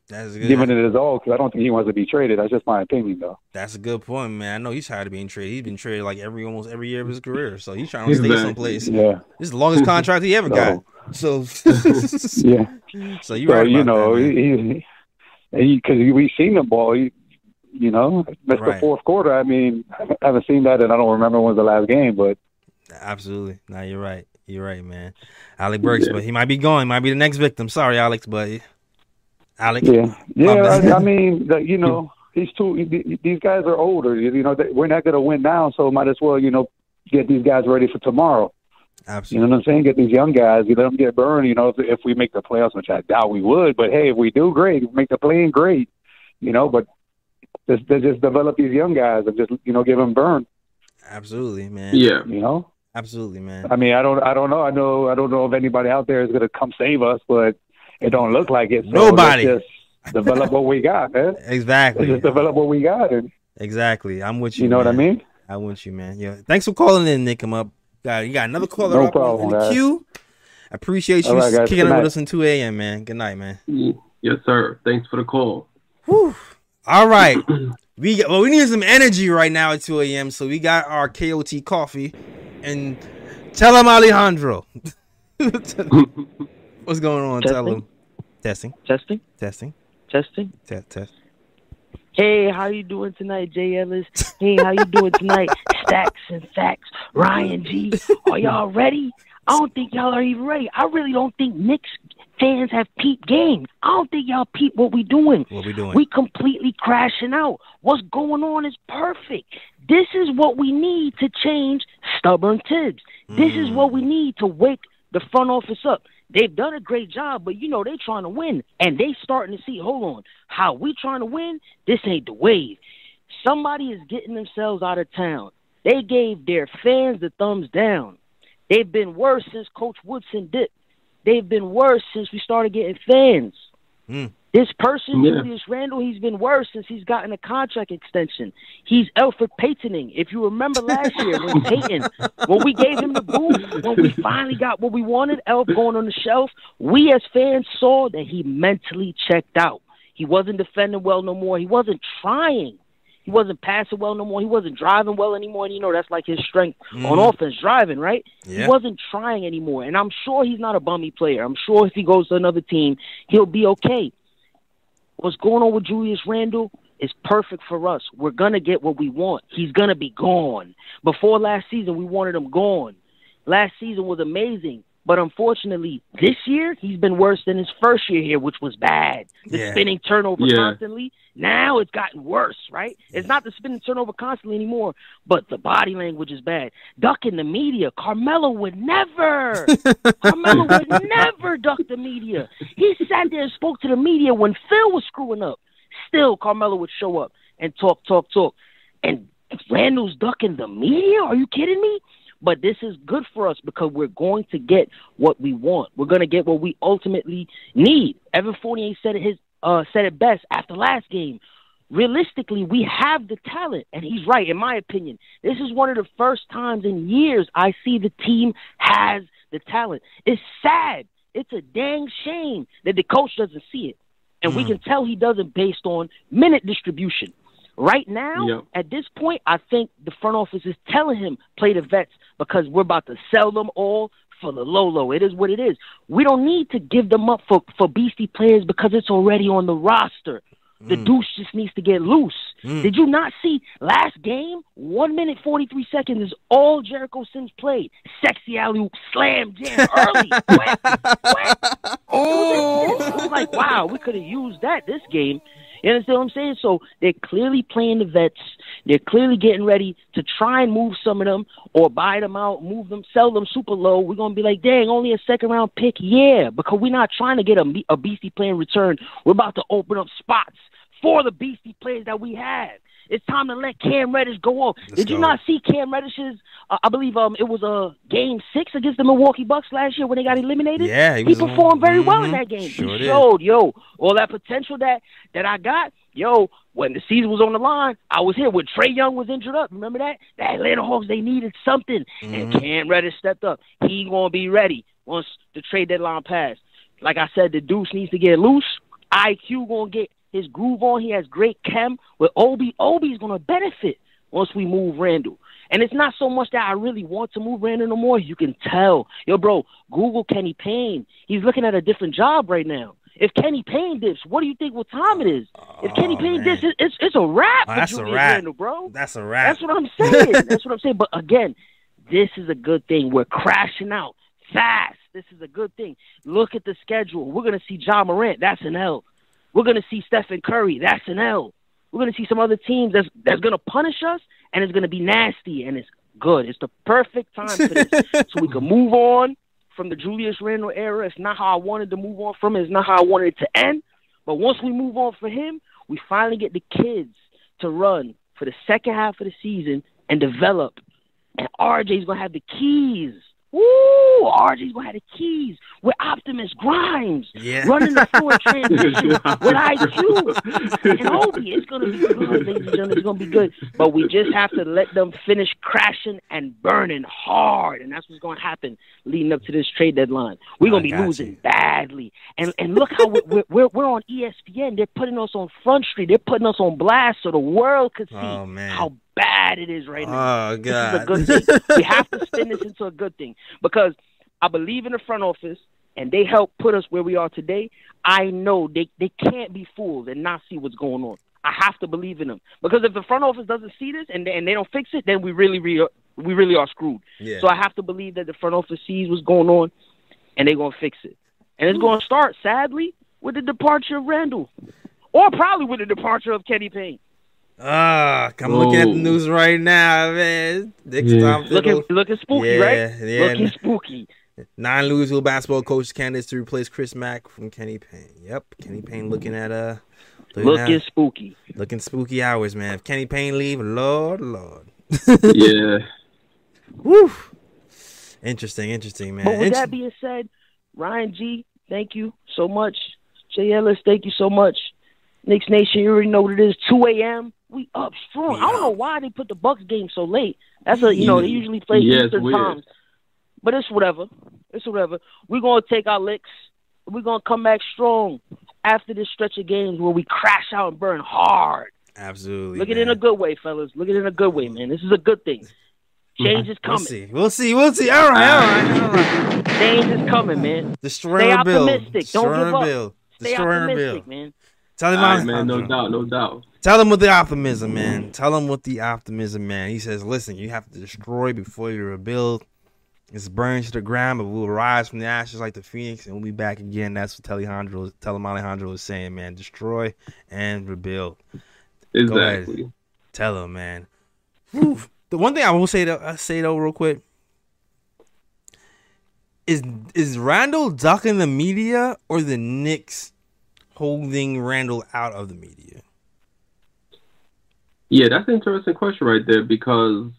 That's a good. giving it his all because I don't think he wants to be traded. That's just my opinion, though. That's a good point, man. I know he's tired of being traded. He's been traded like every almost every year of his career, so he's trying to stay Exactly. someplace. Yeah, This is the longest contract he ever got. So, yeah. so you so right you about know, that, man. he because we've seen the ball. He, you know, that's Right. the fourth quarter. I mean, I haven't seen that, and I don't remember when was the last game, but Absolutely. Nah, you're right. You're right, man. Alec Burks, but he might be going. Might be the next victim. Sorry, Alex, but Alex. yeah, yeah. I, I mean, the, you know, these two, these guys are older. You know, they, we're not going to win now, so might as well, you know, get these guys ready for tomorrow. Absolutely. You know what I'm saying? Get these young guys, you let them get burned. You know, if, if we make the playoffs, which I doubt we would, but hey, if we do, great. If we make the play, great. You know, but just just develop these young guys and just you know give them burn. Absolutely, man. yeah, You know, Absolutely, man. I mean, I don't, I don't know, I know, I don't know if anybody out there is going to come save us, but it don't look like it. So Nobody. Let's just develop what we got, man. Let's Exactly. just develop what we got, and Exactly. I'm with you. you know what I mean. I'm with you, man. Yeah. Thanks for calling in, Nick. I'm up. Got you got another caller No up problem, in the guys. queue. I appreciate you All right, guys. kicking Good it with us in 2 a.m. Man. Good night, man. yes, sir. Thanks for the call. Whew. All right. We well, we need some energy right now at 2 a.m. So we got our KOT coffee and tell him Alejandro. What's going on? Tell him. Testing, Testing, testing, testing. test, test. Hey, how you doing tonight, Jay Ellis? Hey, how you doing tonight? Stacks and facts. Ryan G. Are y'all ready? I don't think y'all are even ready. I really don't think Knicks fans have peep games. I don't think y'all peep what we doing. What we doing? We completely crashing out. What's going on is perfect. This is what we need to change stubborn Thibs. This is mm. what we need to wake the front office up. They've done a great job, but you know they're trying to win, and they starting to see. Hold on, how we trying to win? This ain't the wave. Somebody is getting themselves out of town. They gave their fans the thumbs down. They've been worse since Coach Woodson dipped. They've been worse since we started getting fans. Mm. This person, Yeah. Julius Randle, he's been worse since he's gotten a contract extension. He's Elfrid Paytoning. If you remember last year when Payton, when we gave him the boot, when we finally got what we wanted, Elf going on the shelf, we as fans saw that he mentally checked out. He wasn't defending well no more. He wasn't trying. He wasn't passing well no more. He wasn't driving well anymore. And you know that's like his strength on Mhm. offense, driving, right? Yeah. He wasn't trying anymore. And I'm sure he's not a bummy player. I'm sure if he goes to another team, he'll be okay. What's going on with Julius Randle is perfect for us. We're gonna get what we want. He's gonna be gone. Before last season, we wanted him gone. Last season was amazing. But unfortunately, this year he's been worse than his first year here, which was bad. The Yeah. spinning turnover Yeah. constantly. Now it's gotten worse, right? It's not the spinning turnover constantly anymore, but the body language is bad. Ducking the media. Carmelo would never. Carmelo would never duck the media. He sat there and spoke to the media when Phil was screwing up. Still, Carmelo would show up and talk, talk, talk. And Randle's ducking the media? Are you kidding me? But this is good for us because we're going to get what we want. We're going to get what we ultimately need. Evan Fournier said it his uh, said it best after last game. Realistically, we have the talent, and he's right. In my opinion, this is one of the first times in years I see the team has the talent. It's sad. It's a dang shame that the coach doesn't see it, and we Mm. can tell he doesn't based on minute distribution. Right now, Yep. at this point, I think the front office is telling him play the vets because we're about to sell them all for the low low. It is what it is. We don't need to give them up for for beastie players because it's already on the roster. The Mm. Deuce just needs to get loose. Mm. Did you not see last game? One minute forty three seconds is all Jericho Sims played. Sexy alley slam jam early. quick, quick. Oh, it was like wow, we could have used that this game. You understand what I'm saying? So they're clearly playing the vets. They're clearly getting ready to try and move some of them or buy them out, move them, sell them super low. We're gonna be like, dang, only a second round pick, yeah, because we're not trying to get a, a beastie player in return. We're about to open up spots for the beastie players that we have. It's time to let Cam Reddish go off. Let's Did you go. not see Cam Reddish's? Uh, I believe um it was a game six against the Milwaukee Bucks last year when they got eliminated. Yeah, he he, performed very well in mhm, that game. sure he did. showed, yo, all that potential that that I got, yo. When the season was on the line, I was here when Trae Young was injured up. Remember that? The Atlanta Hawks they needed something, and Mhm. Cam Reddish stepped up. He gonna be ready once the trade deadline passed. Like I said, the Deuce needs to get loose. IQ gonna get his groove on. He has great chem with Obi. Obi's gonna benefit once we move Randle. And it's not so much that I really want to move Randle no more. You can tell. Yo, bro, Google Kenny Payne. He's looking at a different job right now. If Kenny Payne dips, what do you think what time it is? If oh, Kenny Oh, Payne man. dips, it- it's it's a wrap Oh, for that's a wrap. Randle, bro. That's a wrap. That's what I'm saying. That's what I'm saying. But again, this is a good thing. We're crashing out fast. This is a good thing. Look at the schedule. We're gonna see Ja Morant. That's an L. We're gonna see Stephen Curry. That's an L. We're gonna see some other teams that's that's gonna punish us, and it's gonna be nasty, and it's good. It's the perfect time for this, so we can move on from the Julius Randle era. It's not how I wanted to move on from it. It's not how I wanted it to end. But once we move on for him, we finally get the kids to run for the second half of the season and develop. And RJ's gonna have the keys. Woo! RJ's gonna have the keys with Optimus Grimes Yeah. running the floor transition with IQ and Obi. It's gonna be good, ladies and gentlemen. It's gonna be good. But we just have to let them finish crashing and burning hard, and that's what's gonna happen leading up to this trade deadline. We're gonna be losing you. badly, and and look how we're, we're we're on ESPN. They're putting us on Front Street. They're putting us on blast so the world could see Oh, how bad it is right now. Oh This is a god. good thing. we have to spin this into a good thing because I believe in the front office and they help put us where we are today. I know they, they can't be fooled and not see what's going on. I have to believe in them because if the front office doesn't see this and they, and they don't fix it, then we really, really we really are screwed. yeah. So I have to believe that the front office sees what's going on and they're gonna fix it. And it's gonna start, sadly, with the departure of Randle. Or probably with the departure of Kenny Payne. Ah, I'm looking at the news right now, man. Next Yeah. time, Looking looking spooky, yeah, right? Yeah, Looking spooky. Nine Louisville basketball coach candidates to replace Chris Mack from Kenny Payne. Yep, Kenny Payne looking at uh looking, Looking at- spooky. looking spooky hours, man. If Kenny Payne leave, Lord, Lord. yeah. Woo. Interesting, interesting, man. But with Inter- that being said, Ryan G, thank you so much. Jay Ellis, thank you so much. Knicks Nation, you already know what it is. 2 a.m. We up strong. We I don't know why they put the Bucks game so late. That's a you know they usually play Yeah, Eastern weird. times. But it's whatever. It's whatever. We're gonna take our licks. We're gonna come back strong after this stretch of games where we crash out and burn hard. Absolutely. Look at it in a good way, fellas. Look at it in a good way, man. This is a good thing. Change is We'll coming. see. We'll see. We'll see. All right. All right. All right. Change is coming, man. Destroying Stay our bill. optimistic. Don't Destroying give our up. bill. Stay Destroying our bill. optimistic, man. Tell him, All right, I'm- man. No doubt. No doubt. Tell him with the optimism, man. Tell him with the optimism, man. He says, listen, you have to destroy before you rebuild. It's burned to the ground, but we'll rise from the ashes like the phoenix, and we'll be back again. That's what Alejandro, Telem Alejandro is saying, man. Destroy and rebuild. Go ahead. Exactly. Tell him, man. Whew. The one thing I will say though, uh, say though, real quick, is is Randle ducking the media or the Knicks holding Randle out of the media? Yeah, that's an interesting question right there because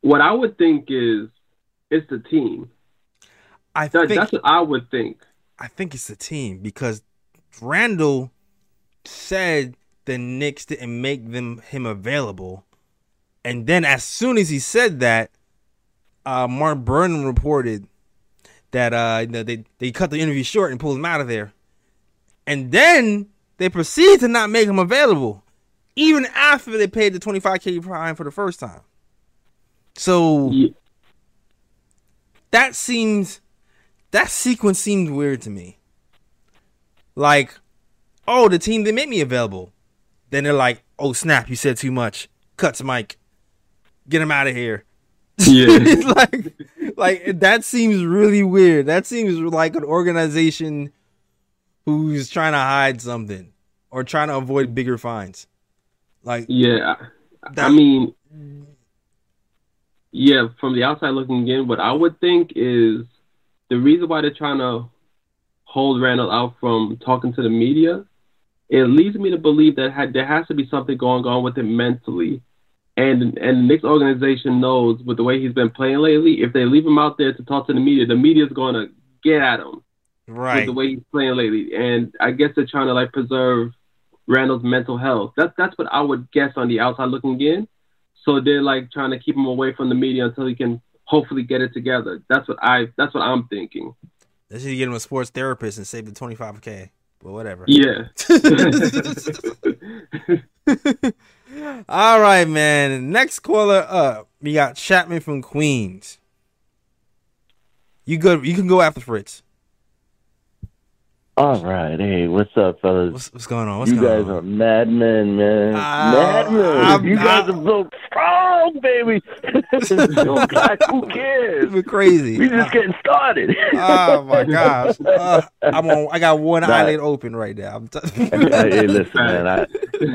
what I would think is it's the team. I That, think that's what I would think. I think it's the team because Randle said the Knicks didn't make them him available, and then as soon as he said that, uh, Marc Berman reported that uh, they they cut the interview short and pulled him out of there, and then they proceeded to not make him available, even after they paid the twenty five k fine for the first time. So Yeah, that seems that sequence seemed weird to me. Like, oh, the team didn't me available. Then they're like, oh snap, you said too much. Cuts Mike. Get him out of here. Yeah. Like like that seems really weird. That seems like an organization who's trying to hide something or trying to avoid bigger fines. Like yeah. I mean, yeah. From the outside looking in, what I would think is the reason why they're trying to hold Randle out from talking to the media. It leads me to believe that had, there has to be something going on with him mentally, and and Knicks organization knows with the way he's been playing lately. If they leave him out there to talk to the media, the media's going to get at him. With right. the way he's playing lately. And I guess they're trying to like preserve Randle's mental health. That's that's what I would guess on the outside looking in. So they're like trying to keep him away from the media until he can hopefully get it together. That's what I that's what I'm thinking. They should get him a sports therapist and save the twenty five K. But whatever. Yeah. All right, man. Next caller up, we got Chapman from Queens. You good? You can go after Fritz. All right, hey, what's up, fellas? What's, what's going on? What's you going guys on? are madmen, man. Ah, madmen. I'm- you guys I- are so strong, baby. so, like, who cares? We're crazy. We're just getting started. oh my gosh! Uh, I'm on. I got one Nah. eyelid open right now. I'm t- hey, listen, man. I,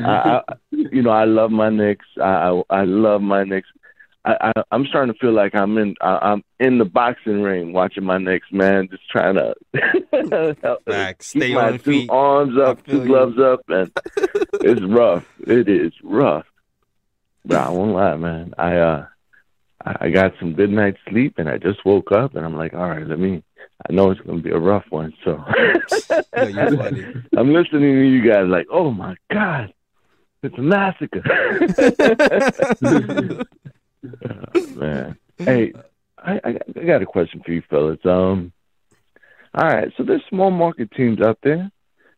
I, I, you know, I love my Knicks. I, I, I love my Knicks. I, I, I'm starting to feel like I'm in, I, I'm in the boxing ring watching my Knicks, man. Just trying to keep Stay my on two feet. arms up, two you. gloves up, and it's rough. It is rough. But I won't lie, man. I, uh, I, got some good night's sleep, and I just woke up, and I'm like, all right, let me. I know it's gonna be a rough one, so funny. I'm listening to you guys like, oh my god, it's a massacre. Man, hey, I, I got a question for you fellas. Um, all right, so there's small market teams out there.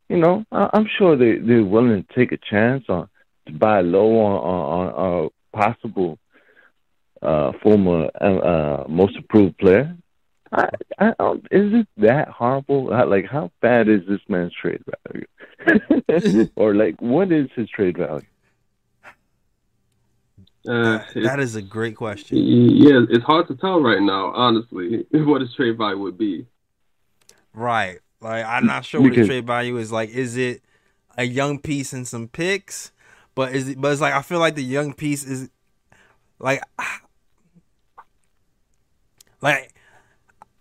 You know, I, I'm sure they they're willing to take a chance on to buy low on on, on a possible uh, former uh, uh, most improved player. I, I don't, is it that horrible? Like, how bad is this man's trade value? or like, what is his trade value? Uh, that is a great question. yeah, it's hard to tell right now, honestly, what his trade value would be. Right. Like I'm not sure what the trade value is. Like, is it a young piece and some picks? But is it? But it's like I feel like the young piece is like like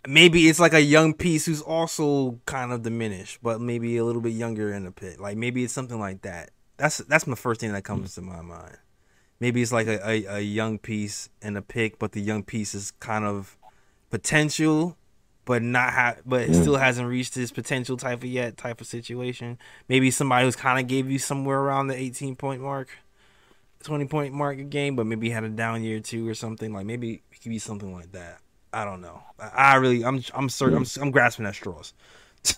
maybe it's like a young piece who's also kind of diminished, but maybe a little bit younger in the pit. Like maybe it's something like that. That's that's my first thing that comes to my mind. Maybe it's like a, a, a young piece and a pick, but the young piece is kind of potential, but not ha- but it still hasn't reached his potential type of yet type of situation. Maybe somebody who's kind of gave you somewhere around the 18 point mark, 20 point mark a game, but maybe had a down year too or something. Like maybe it could be something like that. I don't know. I, I really, I'm, I'm certain, I'm, I'm grasping at straws.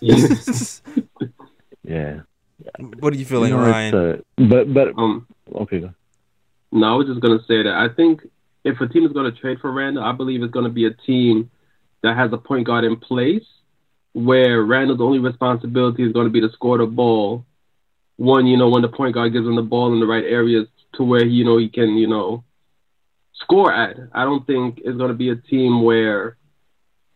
Yeah, what are you feeling, You know, Ryan? uh, but but Um, okay, go. No, I was just gonna say that I think if a team is gonna trade for Randle, I believe it's gonna be a team that has a point guard in place where Randle's only responsibility is gonna be to score the ball. One, you know, when the point guard gives him the ball in the right areas to where you know he can, you know, score at. I don't think it's going to be a team where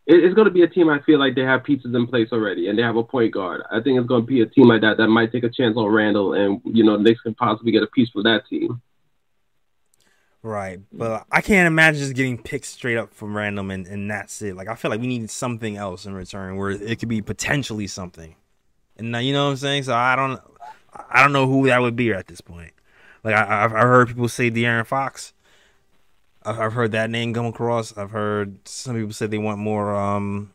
it's going to be a team. I feel like they have pieces in place already, and they have a point guard. I think it's going to be a team like that that might take a chance on Randall, and you know, Knicks can possibly get a piece for that team. Right, but I can't imagine just getting picked straight up from random and, and that's it. Like I feel like we need something else in return where it could be potentially something. And now you know what I'm saying. So I don't, I don't know who that would be at this point. Like I, I've, I've heard people say De'Aaron Fox. I've, I've heard that name come across. I've heard some people say they want more. Um,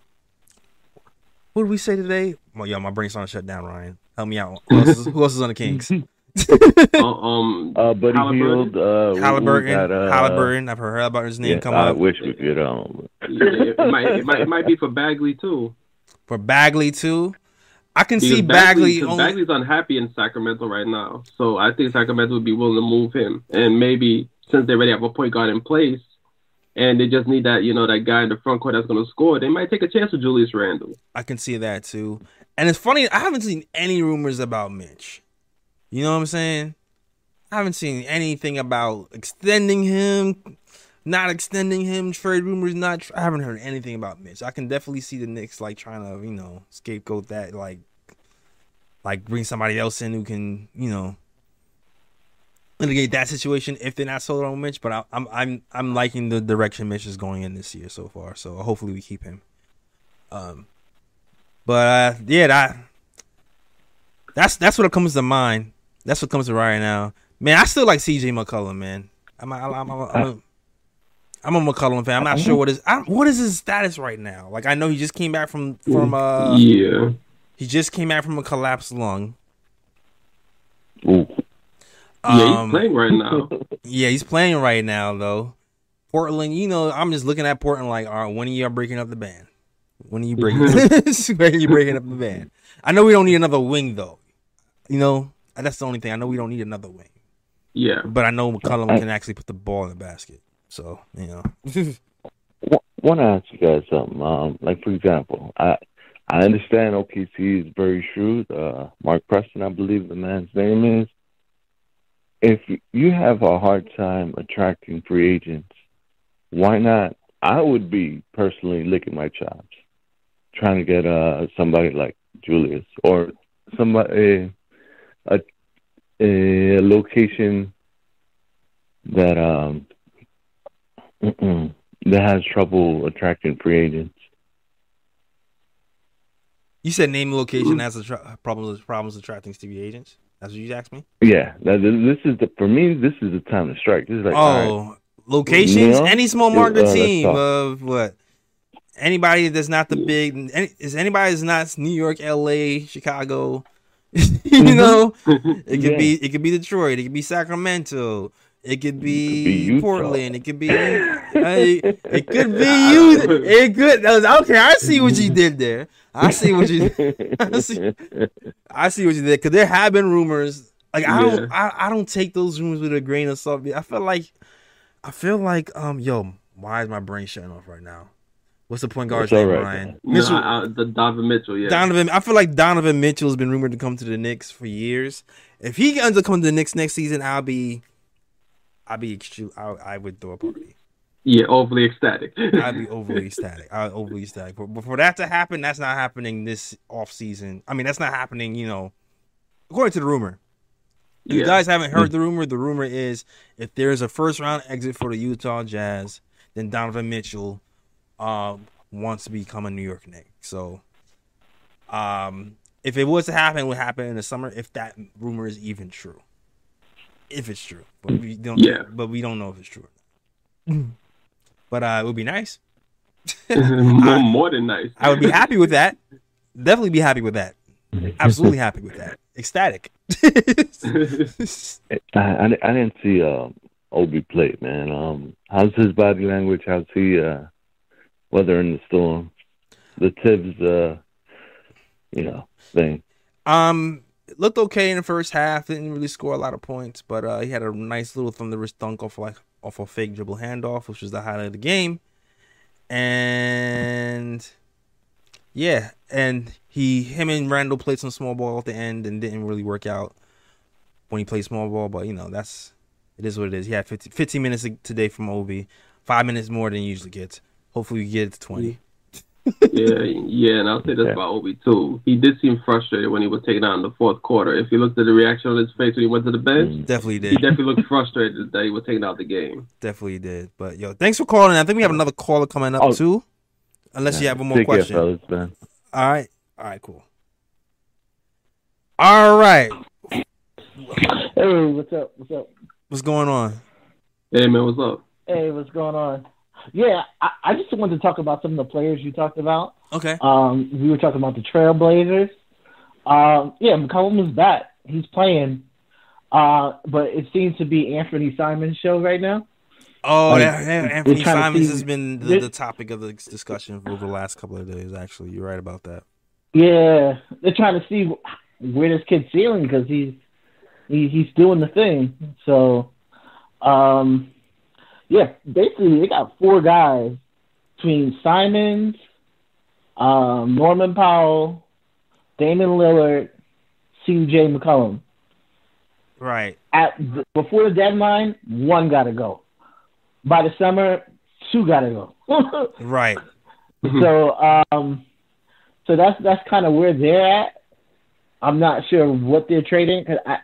what did we say today? Well, yo, my brain's starting to shut down. Ryan, help me out. Who else is, who else is on the Kings? Uh, um, Uh, Buddy Halliburton? Hield, uh, we- we Halliburton. got, uh, Halliburton. I've heard Halliburton's name Yeah, come I up. wish we could. Um, it, it might, it might, it might be for Bagley too. for Bagley too. I can Because see Bagley. 'cause only, Bagley's unhappy in Sacramento right now, so I think Sacramento would be willing to move him. And maybe since they already have a point guard in place, and they just need that you know that guy in the front court that's going to score, they might take a chance with Julius Randle. I can see that too. And it's funny, I haven't seen any rumors about Mitch. You know what I'm saying? I haven't seen anything about extending him, not extending him, trade rumors, not. Tr- I haven't heard anything about Mitch. I can definitely see the Knicks like trying to, you know, scapegoat that, like, like bring somebody else in who can, you know, litigate that situation if they're not sold on Mitch. But I, I'm, I'm, I'm liking the direction Mitch is going in this year so far. So hopefully we keep him. Um, but uh, yeah, that that's that's what comes to mind. That's what comes to right now. Man, I still like CJ McCollum, man. I'm a, I'm a, I'm a, I'm a, McCollum fan. I'm not sure what is I, what is his status right now. Like I know he just came back from from uh yeah, he just came back from a collapsed lung. ooh. yeah, Um, he's playing right now. Yeah, he's playing right now though. Portland, you know, I'm just looking at Portland like, all right, when are you breaking up the band? When are you breaking? when are you breaking up the band? I know we don't need another wing though. You know, that's the only thing. I know we don't need another wing, Yeah, but I know McCollum can actually put the ball in the basket. So you know, want to ask you guys something. Um, like for example, I I understand OKC is very shrewd. Uh, Mark Preston, I believe the man's name is. If you have a hard time attracting free agents, why not? I would be personally licking my chops, trying to get uh somebody like Julius or somebody a a location that um that has trouble attracting free agents. you said name location has a tra- problems problems attracting Stevie agents. That's what you asked me. Yeah, that, this is the for me. This is the time to strike. This is like right, Oh, locations. Any small market uh, team of what? Anybody that's not the big. Any, is anybody that's not New York, L.A., Chicago? you know, it could Mm-hmm. Yeah. be. It could be Detroit. It could be Sacramento. It could be, be Portland. It could be. It could be you. It could. Okay, I see what you did there. I see what you. I see. I see what you did because there have been rumors. Like I don't, I, I don't take those rumors with a grain of salt. I feel like, I feel like, um, yo, why is my brain shutting off right now? What's the point guard's name, right, Ryan? man. no, Mitchell, uh, the Donovan Mitchell. Yeah, Donovan. I feel like Donovan Mitchell has been rumored to come to the Knicks for years. If he ends up coming to the Knicks next season, I'll be, I'll be, extru- I, I would throw a party. yeah, overly ecstatic. I'd be overly ecstatic. I'd overly ecstatic. But, but for that to happen, that's not happening this off season. I mean, that's not happening. You know, according to the rumor. If you guys haven't heard the rumor, the rumor is if there's a first round exit for the Utah Jazz, then Donovan Mitchell um, wants to become a New York Knick. So, um, if it was to happen, it would happen in the summer. If that rumor is even true, if it's true, but we don't. Yeah. But we don't know if it's true. Or not. But uh, it would be nice. more, more than nice. I would be happy with that. Definitely be happy with that. Absolutely happy with that. Ecstatic. I, I, I didn't see um, Obi play, man. Um, how's his body language? How's he uh, weathering the storm? The Thibs, uh, you know, thing. Um, looked okay in the first half. Didn't really score a lot of points, but uh, he had a nice little thunderous dunk off like off a fake dribble handoff, which was the highlight of the game. And yeah, and he him and Randle played some small ball at the end and didn't really work out when he played small ball. But you know that's it is what it is. He had 15, 15 minutes today from Obi, five minutes more than he usually gets. Hopefully, we get it to twenty. yeah, yeah, and I'll say this Yeah. about Obi too. He did seem frustrated when he was taken out in the fourth quarter. If you looked at the reaction on his face when he went to the bench, mm. Definitely did. he definitely looked frustrated that he was taken out the game. Definitely did. But yo, thanks for calling. I think we have another caller coming up Oh. too. Unless you have one more Take care, question. fellas, man. All right. All right, cool. All right. Hey, what's up? What's up? What's going on? Hey man, what's up? Hey, what's going on? Yeah, I, I just wanted to talk about some of the players you talked about. Okay. Um, we were talking about the Trailblazers. Um, yeah, McCollum is back. He's playing. Uh, but it seems to be Anthony Simons' show right now. Oh, Like, yeah, yeah, Anthony we're trying to Simons see- has been the, the topic of the discussion over the last couple of days. Actually, you're right about that. Yeah, they're trying to see where this kid's ceiling because he's he, he's doing the thing. So, um, yeah, basically they got four guys between Simons, um, Norman Powell, Damian Lillard, C.J. McCollum. Right. At the, before the deadline, one got to go. By the summer, two got to go. Right. so um so that's that's kind of where they're at i'm not sure what they're trading because I,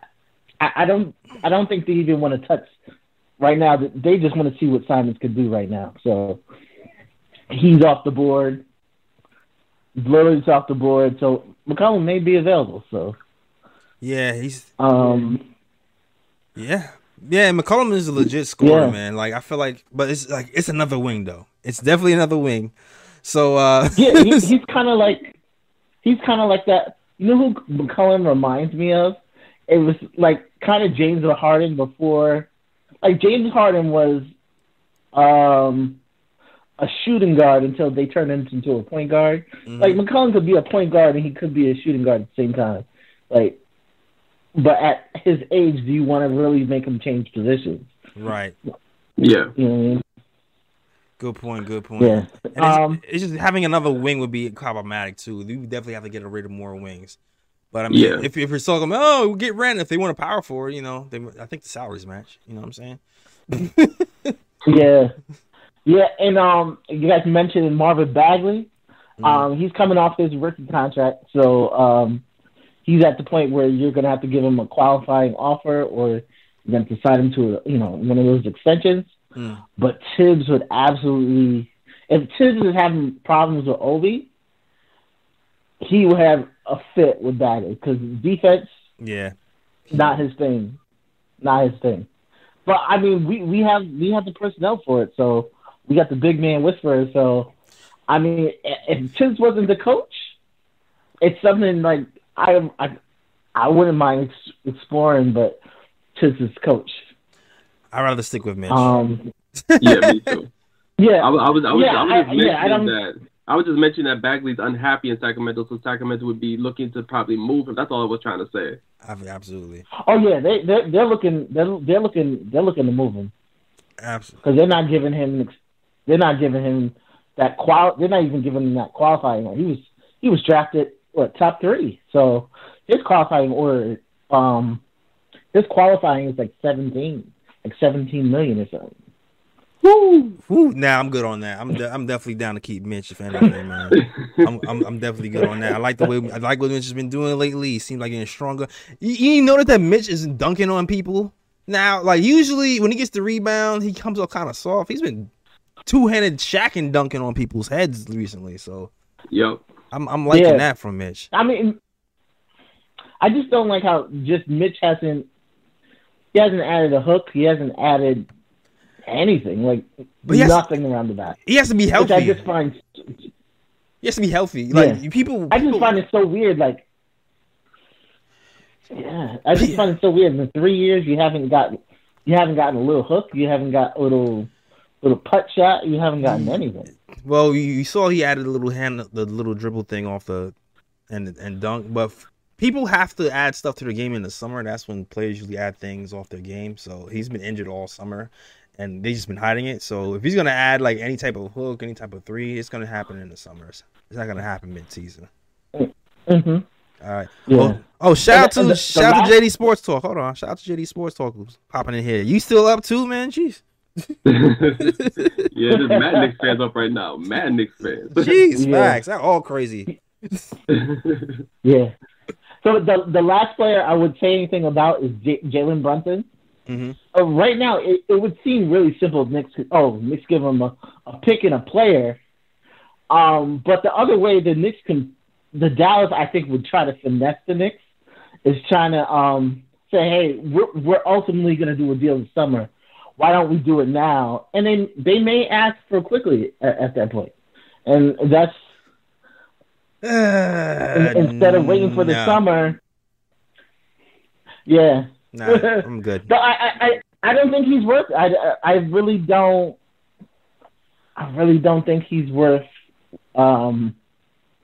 I i don't i don't think they even want to touch right now they just want to see what simons could do right now so he's off the board Lillard's off the board so mccollum may be available so Yeah, he's um yeah. Yeah, McCollum is a legit scorer, Yeah. man. Like I feel like but it's like it's another wing though. It's definitely another wing. So uh yeah he, he's kind of like he's kind of like that you know who mccollum reminds me of it was like kind of James Harden before. Like James Harden was um a shooting guard until they turned him into a point guard. mhm. Like McCollum could be a point guard and he could be a shooting guard at the same time. Like, but at his age, do you want to really make him change positions? right. Yeah. You know what I mean? Good point, good point. Yeah. And it's, Um, it's just having another wing would be problematic too. You definitely have to get rid of more wings. But I mean, Yeah. if if you're talking about oh, we'll get rent if they want a power forward, you know, they I think the salaries match. You know what I'm saying? Yeah. Yeah, and um, you guys mentioned Marvin Bagley. Mm-hmm. Um, he's coming off his rookie contract, so um, he's at the point where you're going to have to give him a qualifying offer, or you're going to sign him to a, you know one of those extensions. Mm. But Thibs would absolutely, if Thibs is having problems with Obi, he would have a fit with Bagley because defense Yeah. not his thing, not his thing. But I mean, we we have we have the personnel for it, so we got the big man whisperer. So I mean, i- if Thibs wasn't the coach, it's something like I I I wouldn't mind ex- exploring, but Thibs is coach. I'd rather stick with Mitch. Um, Yeah, me too. yeah, I, was- I was, I was, Yeah, I was I- just yeah, I don't- that. I was just mentioning that Bagley's unhappy in Sacramento, so Sacramento would be looking to probably move him. That's all I was trying to say. Absolutely. oh yeah, they they they're looking they're they're looking they're looking to move him Absolutely. because they're not giving him they're not giving him that qual they're not even giving him that qualifying. He was he was drafted what top three, so his qualifying order um his qualifying is like seventeen like seventeen million or something. Woo, woo. Nah, I'm good on that. I'm de- I'm definitely down to keep Mitch if anything, man. I'm, I'm I'm definitely good on that. I like the way I like what Mitch has been doing lately. He seems like getting stronger. You, you notice that Mitch isn't dunking on people now. Like usually when he gets the rebound, he comes up kind of soft. He's been two handed shacking dunking on people's heads recently. So Yep. I'm I'm liking Yeah. that from Mitch. I mean, I just don't like how just Mitch hasn't he hasn't added a hook. He hasn't added anything like But has- nothing around the back. He has to be Which I healthy. just find He has to be healthy. Like Yeah. people, I just find it so weird. Like, yeah, I just find it so weird. In three years, you haven't got, you haven't gotten a little hook. You haven't got a little, little putt shot. You haven't gotten Mm. anything. Well, you, saw he added a little hand, the little dribble thing off the, and and dunk. But f- people have to add stuff to the game in the summer. That's when players usually add things off their game. So he's been injured all summer, and they just been hiding it. So if he's gonna add like any type of hook, any type of three, it's gonna happen in the summers. It's not gonna happen mid season. hmm All right. Yeah. Oh, oh, shout out to the- the shout out last- to JD Sports Talk. Hold on. Shout out to JD Sports Talk who's popping in here. You still up too, man? Jeez. yeah, there's mad Knicks fans up right now. Mad Knicks fans. Jeez, Yeah. facts. That all crazy. Yeah. So the the last player I would say anything about is J- Jalen Brunson. Hmm Uh, right now, it, it would seem really simple. if Knicks, could- oh, Knicks give them a, a pick and a player. Um, but the other way the Knicks can, the Dallas, I think, would try to finesse the Knicks is trying to um, say, hey, we're, we're ultimately going to do a deal this summer. Why don't we do it now? And then they may ask for Quickley at, at that point. And that's in- instead of waiting for the no. summer. Yeah. Nah, I'm good. But I, I, I, I don't think he's worth. I, I really don't. I really don't think he's worth. Um,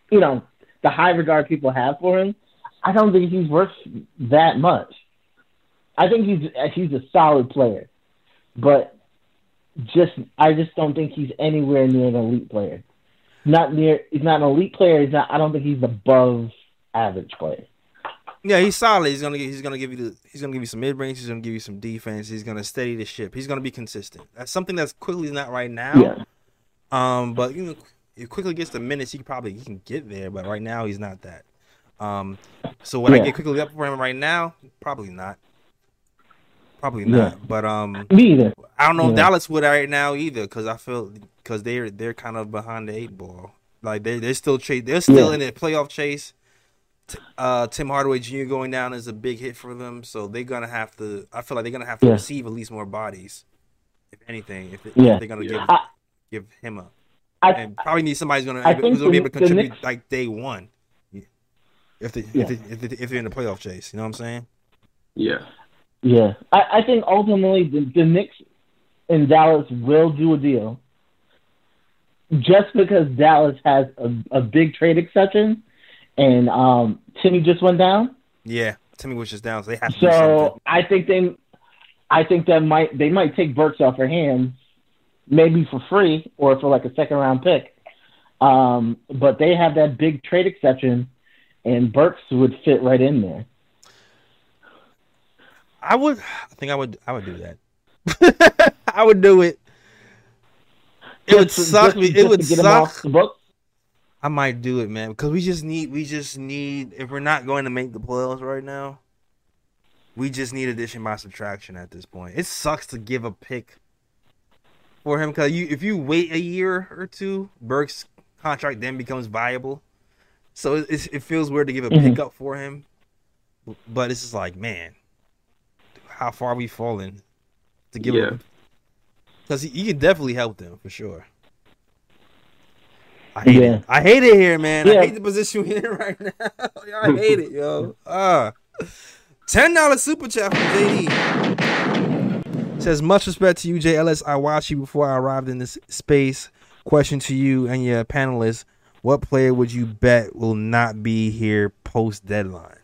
you know, the high regard people have for him. I don't think he's worth that much. I think he's he's a solid player, but just I just don't think he's anywhere near an elite player. Not near. He's not an elite player. He's not. I don't think he's above average player. Yeah, he's solid. He's gonna he's gonna give you the he's gonna give you some mid range. He's gonna give you some defense. He's gonna steady the ship. He's gonna be consistent. That's something that's Quickley not right now. Yeah. Um, but you know, if Quickley gets the minutes, he probably he can get there. But right now, he's not that. Um, so would I get Quickley up for him right now? Probably not. Probably Yeah. not. But um, Me either. I don't know Yeah. Dallas would right now either because I feel because they're they're kind of behind the eight ball. Like they they're still chase they're still Yeah. in the playoff chase. T- Uh, Tim Hardaway Jr. going down is a big hit for them, so they're gonna have to. I feel like they're gonna have to Yeah. receive at least more bodies, if anything. If, they, Yeah. if they're gonna give I- give him up, I, and probably need somebody who's gonna I who's gonna be able to contribute Knicks- like day one. If they, Yeah. if, they, if, they, if they're in the playoff chase, you know what I'm saying? Yeah. Yeah, I, I think ultimately the, the Knicks in Dallas will do a deal, just because Dallas has a, a big trade exception, and um, Timmy just went down. Yeah, Timmy was just down, so they have. So I think they, I think that might they might take Burks off her hands, maybe for free or for like a second round pick. Um, but they have that big trade exception, and Burks would fit right in there. I would. I think I would. I would do that. I would do it. It would suck just- me. It would him suck. I might do it, man, because we just need. We just need. If we're not going to make the playoffs right now, we just need addition by subtraction at this point. It sucks to give a pick for him because you. If you wait a year or two, Burks' contract then becomes viable. So it, it feels weird to give a Mhm. pick up for him, but it's just like, man, how far we fallen to give Yeah. him because he, he can definitely help them for sure. I hate Yeah. it. I hate it here, man. I hate the position we're in right now. Yo, I hate it, yo. Ah, ten dollars super chat from JD. Says much respect to you, JLS. I watched you before I arrived in this space. Question to you and your panelists: What player would you bet will not be here post deadline?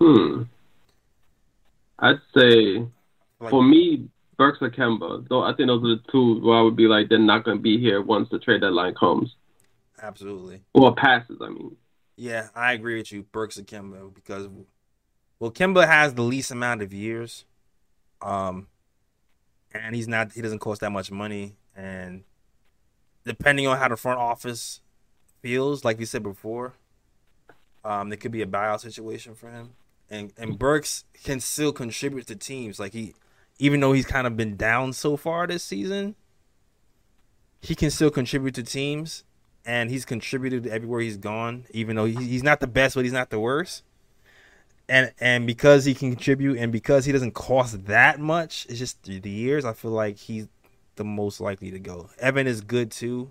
Hmm. I'd say for me, Burks or Kemba. Though I think those are the two where I would be like they're not going to be here once the trade deadline comes Absolutely. or passes. I mean, Yeah, I agree with you, Burks and Kemba, because well, Kemba has the least amount of years, um, and he's not he doesn't cost that much money, and depending on how the front office feels, like you said before, um, there could be a buyout situation for him, and and Burks can still contribute to teams, like he, even though he's kind of been down so far this season, he can still contribute to teams and he's contributed everywhere he's gone. Even though he's not the best, but he's not the worst. And and because he can contribute, and because he doesn't cost that much, it's just the, the years. I feel like he's the most likely to go. Evan is good too,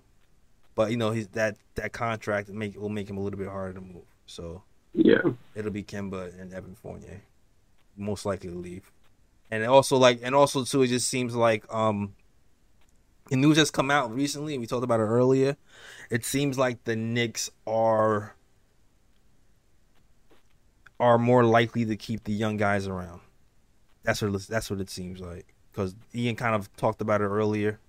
but you know he's that that contract make will make him a little bit harder to move. So yeah, it'll be Kemba and Evan Fournier, most likely to leave. And also like and also too, it just seems like um, the news has come out recently, we talked about it earlier. It seems like the Knicks are are more likely to keep the young guys around. That's what that's what it seems like. Because Ian kind of talked about it earlier.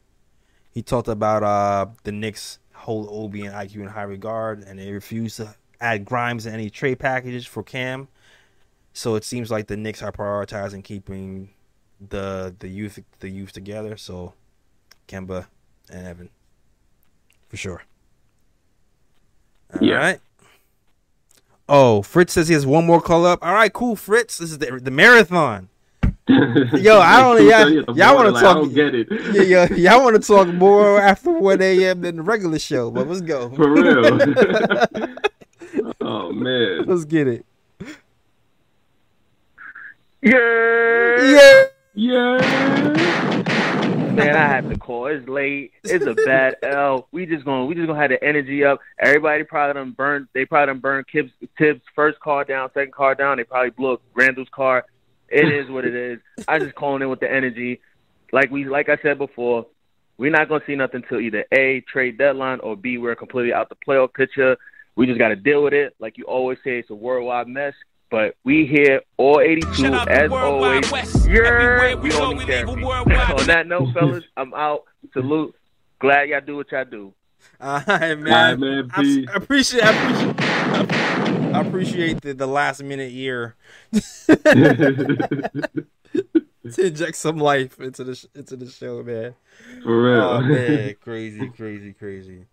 He talked about uh the Knicks hold Obi and IQ in high regard, and they refuse to add Grimes in any trade packages for Cam. So it seems like the Knicks are prioritizing keeping the the youth the youth together. So Kemba and Evan, for sure. All Yeah. right. Oh, Fritz says he has one more call up. All right, cool, Fritz. This is the, the marathon. Yo, I don't. Y'all, y'all want to like, talk? I don't get it. Yeah, yeah, y'all want to talk more after 1 a.m. than the regular show, but let's go. For real. oh man. let's get it. Yeah. Yeah. Yeah. Man, I have to call. It's late. It's a bad L. We just gonna we just gonna have the energy up. Everybody probably done burned. They probably done burned Thibs, Thibs first car down, second car down. They probably blew up Randle's car. It is what it is. I just calling in with the energy. Like we like I said before, we're not gonna see nothing till either A trade deadline or B we're completely out the playoff picture. We just gotta deal with it. Like you always say, it's a worldwide mess. But we here, all 82, Shout out to as Worldwide always. West. Yeah, we we go, only we care. leave a worldwide On that note, fellas, I'm out. Salute. Glad y'all do what y'all do. All right, man. All right, man. I, I appreciate. I appreciate. I appreciate the, the last minute ear to inject some life into the sh- into the show, man. For real. Oh man, crazy, crazy, crazy.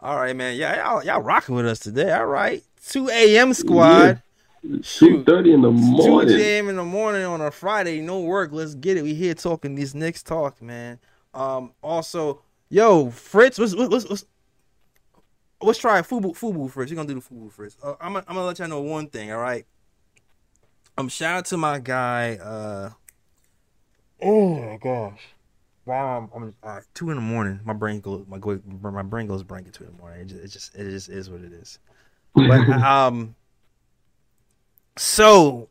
All right, man. Yeah, y'all, y'all rocking with us today. All right, two a.m. squad. Two thirty in the morning. Two a.m. in the morning on a Friday, no work. Let's get it. We here talking these Knicks talk, man. Um, also, yo, Fritz, what's what's what's let's try Fubo Fubo first. We're gonna do the Fubo first. Uh, I'm gonna, I'm gonna let y'all know one thing. All right. Um, shout out to my guy. Uh, oh my gosh. Wow, I'm, I'm uh, two in the morning. My brain goes, my my brain goes blank at two in the morning. It just, it just, it just is what it is. But um, so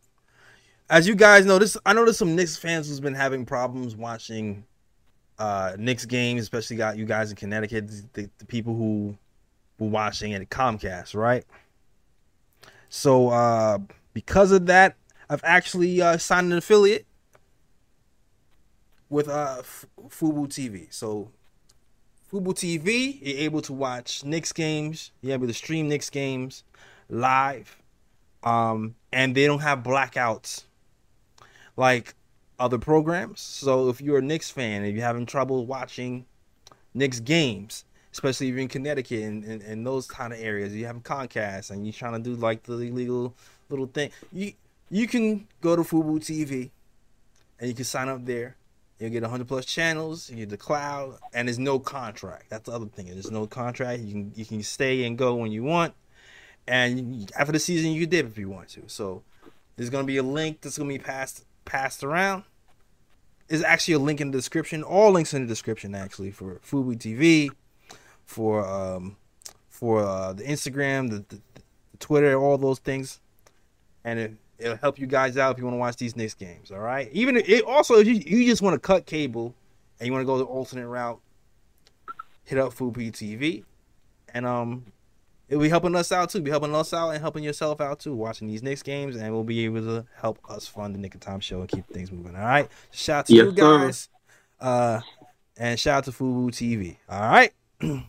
as you guys know, this I know there's some Knicks fans who's been having problems watching uh Knicks games, especially got you guys in Connecticut, the, the people who were watching at Comcast, right? So uh because of that, I've actually uh, signed an affiliate with uh F- Fubo TV. So Fubo TV, you're able to watch Knicks games. You're able to stream Knicks games live. Um, and they don't have blackouts like other programs. So if you're a Knicks fan, if you're having trouble watching Knicks games, especially if you're in Connecticut and, and, and those kind of areas, you have Comcast and you're trying to do like the illegal little thing, you you can go to Fubo TV and you can sign up there. You'll get 100 plus channels. You get the cloud, and there's no contract. That's the other thing. There's no contract. You can you can stay and go when you want, and after the season you dip if you want to. So there's gonna be a link that's gonna be passed passed around. There's actually a link in the description. All links in the description actually for Fubo TV, for um for uh, the Instagram, the, the, the Twitter, all those things, and it, it'll help you guys out if you want to watch these Knicks games. All right. Even if- it also if you, you just want to cut cable and you want to go the alternate route, hit up Fubo TV, and um, it'll be helping us out too. Be helping us out and helping yourself out too. Watching these Knicks games, and we'll be able to help us fund the Knick of Time show and keep things moving. All right. Shout out to Yes, you guys. Uh, and shout out to Fubo TV. All right.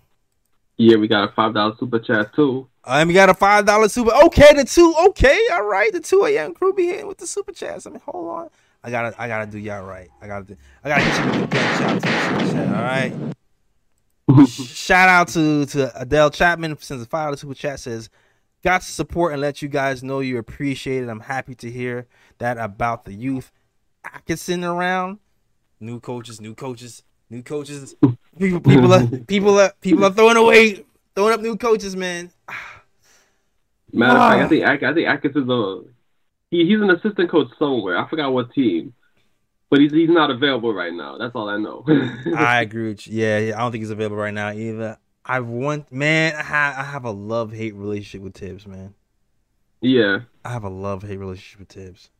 Yeah, we got a five dollar super chat too. Uh, and we got a five dollar super. Okay, the two. Okay, all right. The two a.m. crew be hitting with the super chats. I mean, hold on. I gotta, I gotta do y'all right. I gotta, do, I gotta hit you with the gunshot to chat. All right. Shout out to to Adele Chapman since the five dollar super chat says, "Got to support and let you guys know you appreciate it. I'm happy to hear that about the youth. Atkinson around, new coaches, new coaches, new coaches. People, people are, people are, people are throwing away, throwing up new coaches, man. Matter of Ah. fact, I think I, I think Atkins is a he, he's an assistant coach somewhere. I forgot what team, but he's he's not available right now. That's all I know. I agree with you. Yeah, yeah, I don't think he's available right now either. I want, man, I have, I have a love hate relationship with Thibs, man. yeah, I have a love hate relationship with Thibs.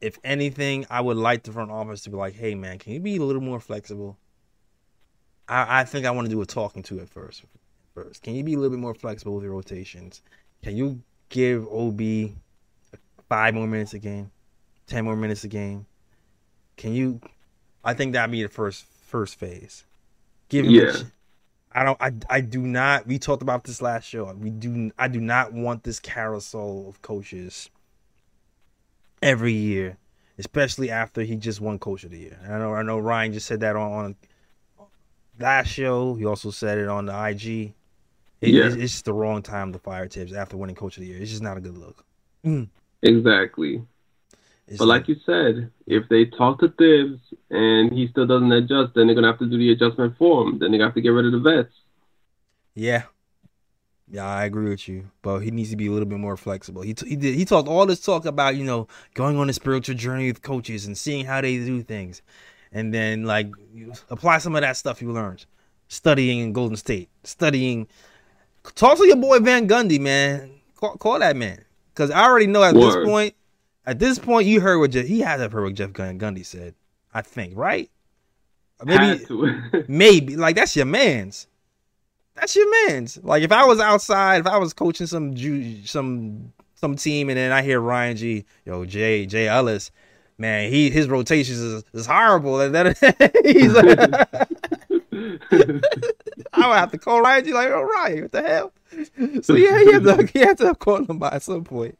If anything, I would like the front office to be like, hey, man, can you be a little more flexible? I, I think I want to do a talking to at first. First, can you be a little bit more flexible with your rotations? Can you give Obi five more minutes a game, ten more minutes a game? Can you? I think that'd be the first first phase. Give him, Yeah. I don't. I I do not. We talked about this last show. We do. I do not want this carousel of coaches every year, especially after he just won Coach of the Year. And I know. I know. Ryan just said that on, on last show. He also said it on the IG. It, Yeah. it's, it's just the wrong time to fire Thibs after winning Coach of the Year. It's just not a good look. Mm. Exactly. It's but like you said, if they talk to Thibs and he still doesn't adjust, then they're gonna have to do the adjustment for him. Then they have to get rid of the vets. Yeah. Yeah, I agree with you, but he needs to be a little bit more flexible. He t- he did he talked all this talk about you know going on a spiritual journey with coaches and seeing how they do things, and then like apply some of that stuff you learned, studying in Golden State, studying. Talk to your boy Van Gundy, man. Call, call that man, because I already know at this point. At this point, you heard what Jeff, he have heard what Jeff Gun- Gundy said. I think, right? Maybe maybe like that's your man's. That's your man's. Like if I was outside, if I was coaching some some some team, and then I hear Ryan G, yo Jay Jay Ellis, man, he his rotations is, is horrible. And then he's like, I would have to call Ryan G like, oh Ryan, what the hell? So yeah, he had to he had to call him by at some point.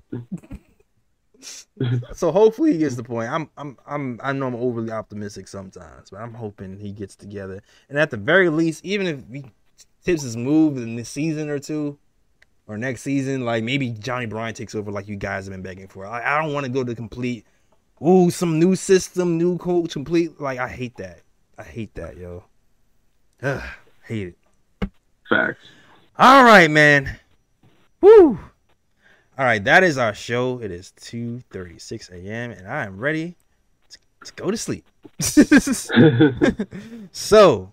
so hopefully he gets the point. I'm I'm I'm I know I'm overly optimistic sometimes, but I'm hoping he gets together. And at the very least, even if he tips his move in this season or two, or next season, like maybe Johnny Bryant takes over, like you guys have been begging for. I, I don't want to go to complete, ooh, some new system, new coach, complete. Like I hate that. I hate that, yo. Ugh, hate it. Facts. All right, man. Woo. All right, that is our show. It is 2:36 a.m. and I am ready to, to go to sleep. so,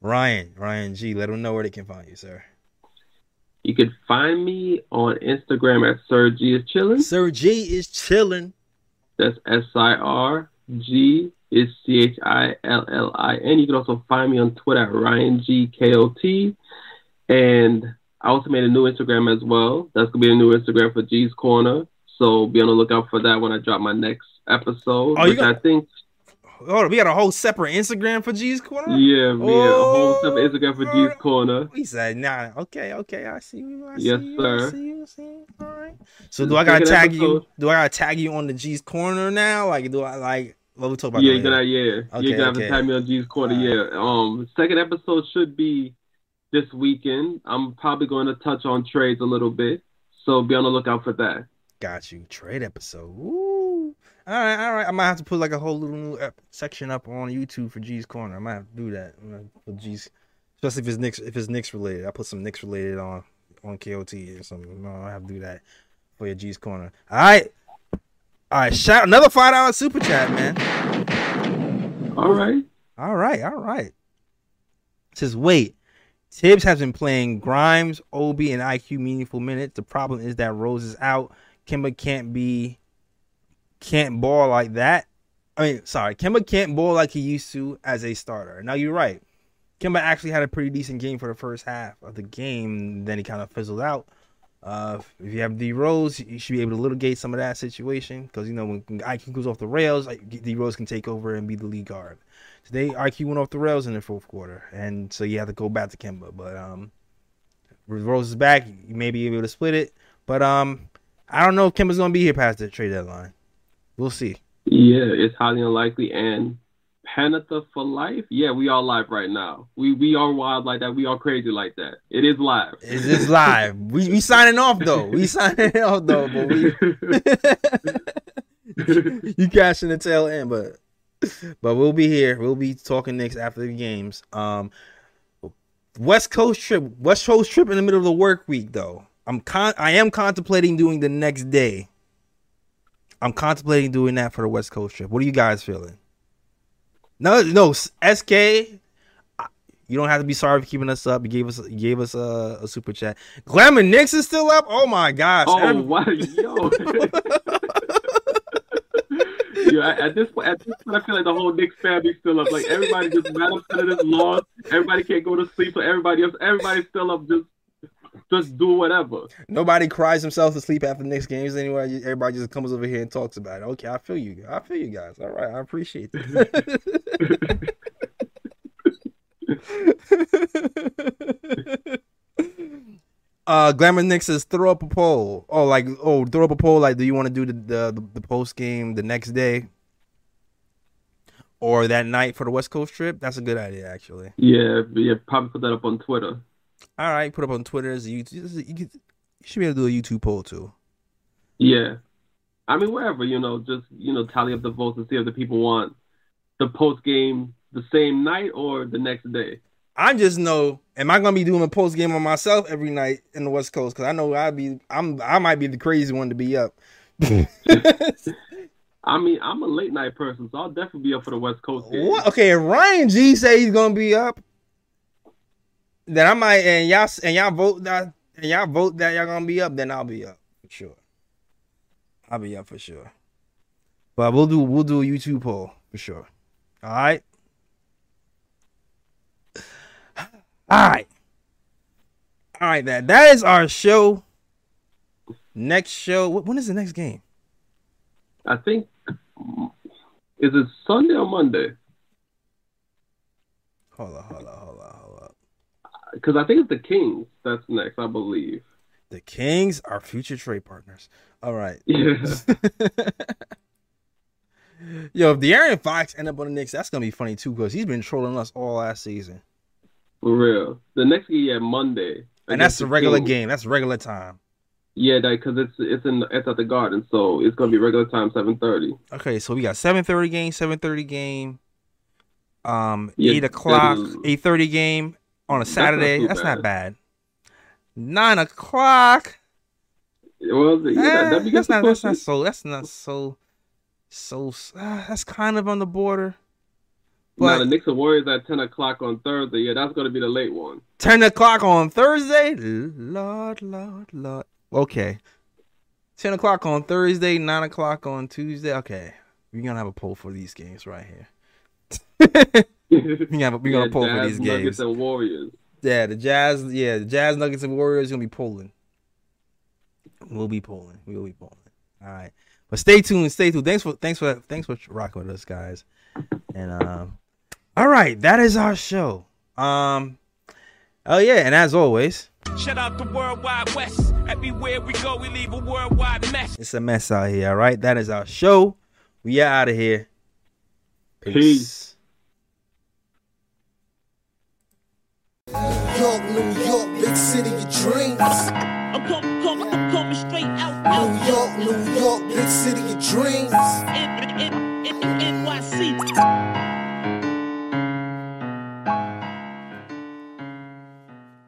Ryan, Ryan G, let them know where they can find you, sir. You can find me on Instagram at Sir G is chilling. Sir G is chilling. That's S I R G is C H I L L I N. You can also find me on Twitter at Ryan G K O T. And I also made a new Instagram as well. That's gonna be a new Instagram for G's Corner. So be on the lookout for that when I drop my next episode. Oh, you which got- I think Oh, we got a whole separate Instagram for G's Corner. yeah, we have a whole separate Oh, Instagram for G's Corner. He said, "Nah, okay, okay, I see you. I Yes, see you, sir. I see you. I see you. All right. So do I gotta tag you? Do I gotta tag you on the G's Corner now? Like, do I like? What we'll talk about Yeah, you're gonna yeah. Okay, gonna have okay. to tag me on G's Corner, yeah. Um second episode should be this weekend. I'm probably going to touch on trades a little bit. So be on the lookout for that. Got you. Trade episode. Woo. All right, all right. I might have to put like a whole little new ep- section up on YouTube for G's Corner. I might have to do that. Put G's, especially if it's Knicks. If it's Knicks related, I put some Knicks related on on KOT or something. No, I have to do that for your G's Corner. All right, all right. Shout another five dollar super chat, man. All right. All right, all right. Says wait. Thibs has been playing Grimes, Obi, and IQ meaningful minutes. The problem is that Rose is out. Kemba can't be can't ball like that. I mean, sorry, Kemba can't ball like he used to as a starter. Now you're right. Kemba actually had a pretty decent game for the first half of the game. Then he kind of fizzled out. Uh, if you have D Rose, you should be able to litigate some of that situation because you know when IQ goes off the rails, like, D Rose can take over and be the lead guard. Today IQ went off the rails in the fourth quarter, and so you have to go back to Kemba. But um, Rose is back, you may be able to split it. But um, I don't know if Kemba's gonna be here past the trade deadline. We'll see. Yeah, it's highly unlikely. And Panatha for life. Yeah, we are live right now. We we are wild like that. We are crazy like that. It is live. It's just live. we we signing off though. We signing off though, but we you cashing the tail end, but but we'll be here. We'll be talking next after the games. Um, West Coast trip, West Coast trip in the middle of the work week though. I'm con I am contemplating doing the next day. I'm contemplating doing that for the West Coast trip. What are you guys feeling? No, no, SK. You don't have to be sorry for keeping us up. You gave us, you gave us a, a super chat. Glamour Nix is still up. Oh my gosh! Oh Every- wow, yo. Yo, at this point, at this point, I feel like the whole Knicks family's still up. Like everybody just mad upset at this loss. Everybody can't go to sleep, so everybody else, everybody's still up. Just, just do whatever. Nobody cries themselves to sleep after the Knicks games anyway. Everybody just comes over here and talks about it. Okay, I feel you. I feel you guys. All right, I appreciate that. uh, Glamour Nick says throw up a poll. Oh, like oh, throw up a poll. Like, do you want to do the the, the post game the next day or that night for the West Coast trip? That's a good idea, actually. Yeah, yeah, probably put that up on Twitter. All right, put up on Twitter as a YouTube. You, could- you should be able to do a YouTube poll too. Yeah. I mean, wherever, you know, just, you know, tally up the votes and see if the people want the post game the same night or the next day. I just know, am I gonna be doing a post game on myself every night in the West Coast? Because I know I'd be, I'm, I might be the crazy one to be up. I mean, I'm a late night person, so I'll definitely be up for the West Coast game. What? Okay, if Ryan G say he's gonna be up, then I might, and y'all, and y'all vote that, and y'all vote that y'all gonna be up, then I'll be up for sure. I'll be up for sure. But we'll do, we'll do a YouTube poll for sure. All right. All right. All right, that that is our show. Next show. When is the next game? I think, is it Sunday or Monday? Hold on, hold on, hold on, hold on. Because I think it's the Kings that's next, I believe. The Kings are future trade partners. All right. Yeah. Yo, if De'Aaron Fox end up on the Knicks, that's gonna be funny too, because he's been trolling us all last season. For real. The next game, yeah, Monday. And that's the regular Kings. game. That's regular time. Yeah, because it's it's in it's at the Garden, so it's gonna be regular time, seven thirty. Okay, so we got seven thirty game, seven thirty game, um, Yeah, eight o'clock, that's- eight thirty game on a not Saturday. too That's not bad. Nine o'clock. Well, yeah, Eh, that, that that's not. That's not so. That's not so. So uh, that's kind of on the border. Now the Knicks and Warriors at ten o'clock on Thursday. Yeah, that's gonna be the late one. ten o'clock on Thursday. Lord, Lord, Lord. Okay. Ten o'clock on Thursday. Nine o'clock on Tuesday. Okay, we're gonna have a poll for these games right here. we're gonna we gonna Yeah, poll for Jazz, these Nuggets games. and Warriors. Yeah, the Jazz. Yeah, the Jazz Nuggets and Warriors gonna be polling. We'll be polling. We will be polling. All right, but stay tuned. Stay tuned. Thanks for thanks for thanks for rocking with us, guys. And um, all right, that is our show. Um, oh yeah, and as always, Shout out the Worldwide West. Everywhere we go, we leave a worldwide mess. it's a mess out here. All right, that is our show. We are out of here. Peace. York, New York, big city of dreams. I'm coming, coming, I'm coming straight out, out, New York, New York, big city of dreams. N- N- N- N- NYC.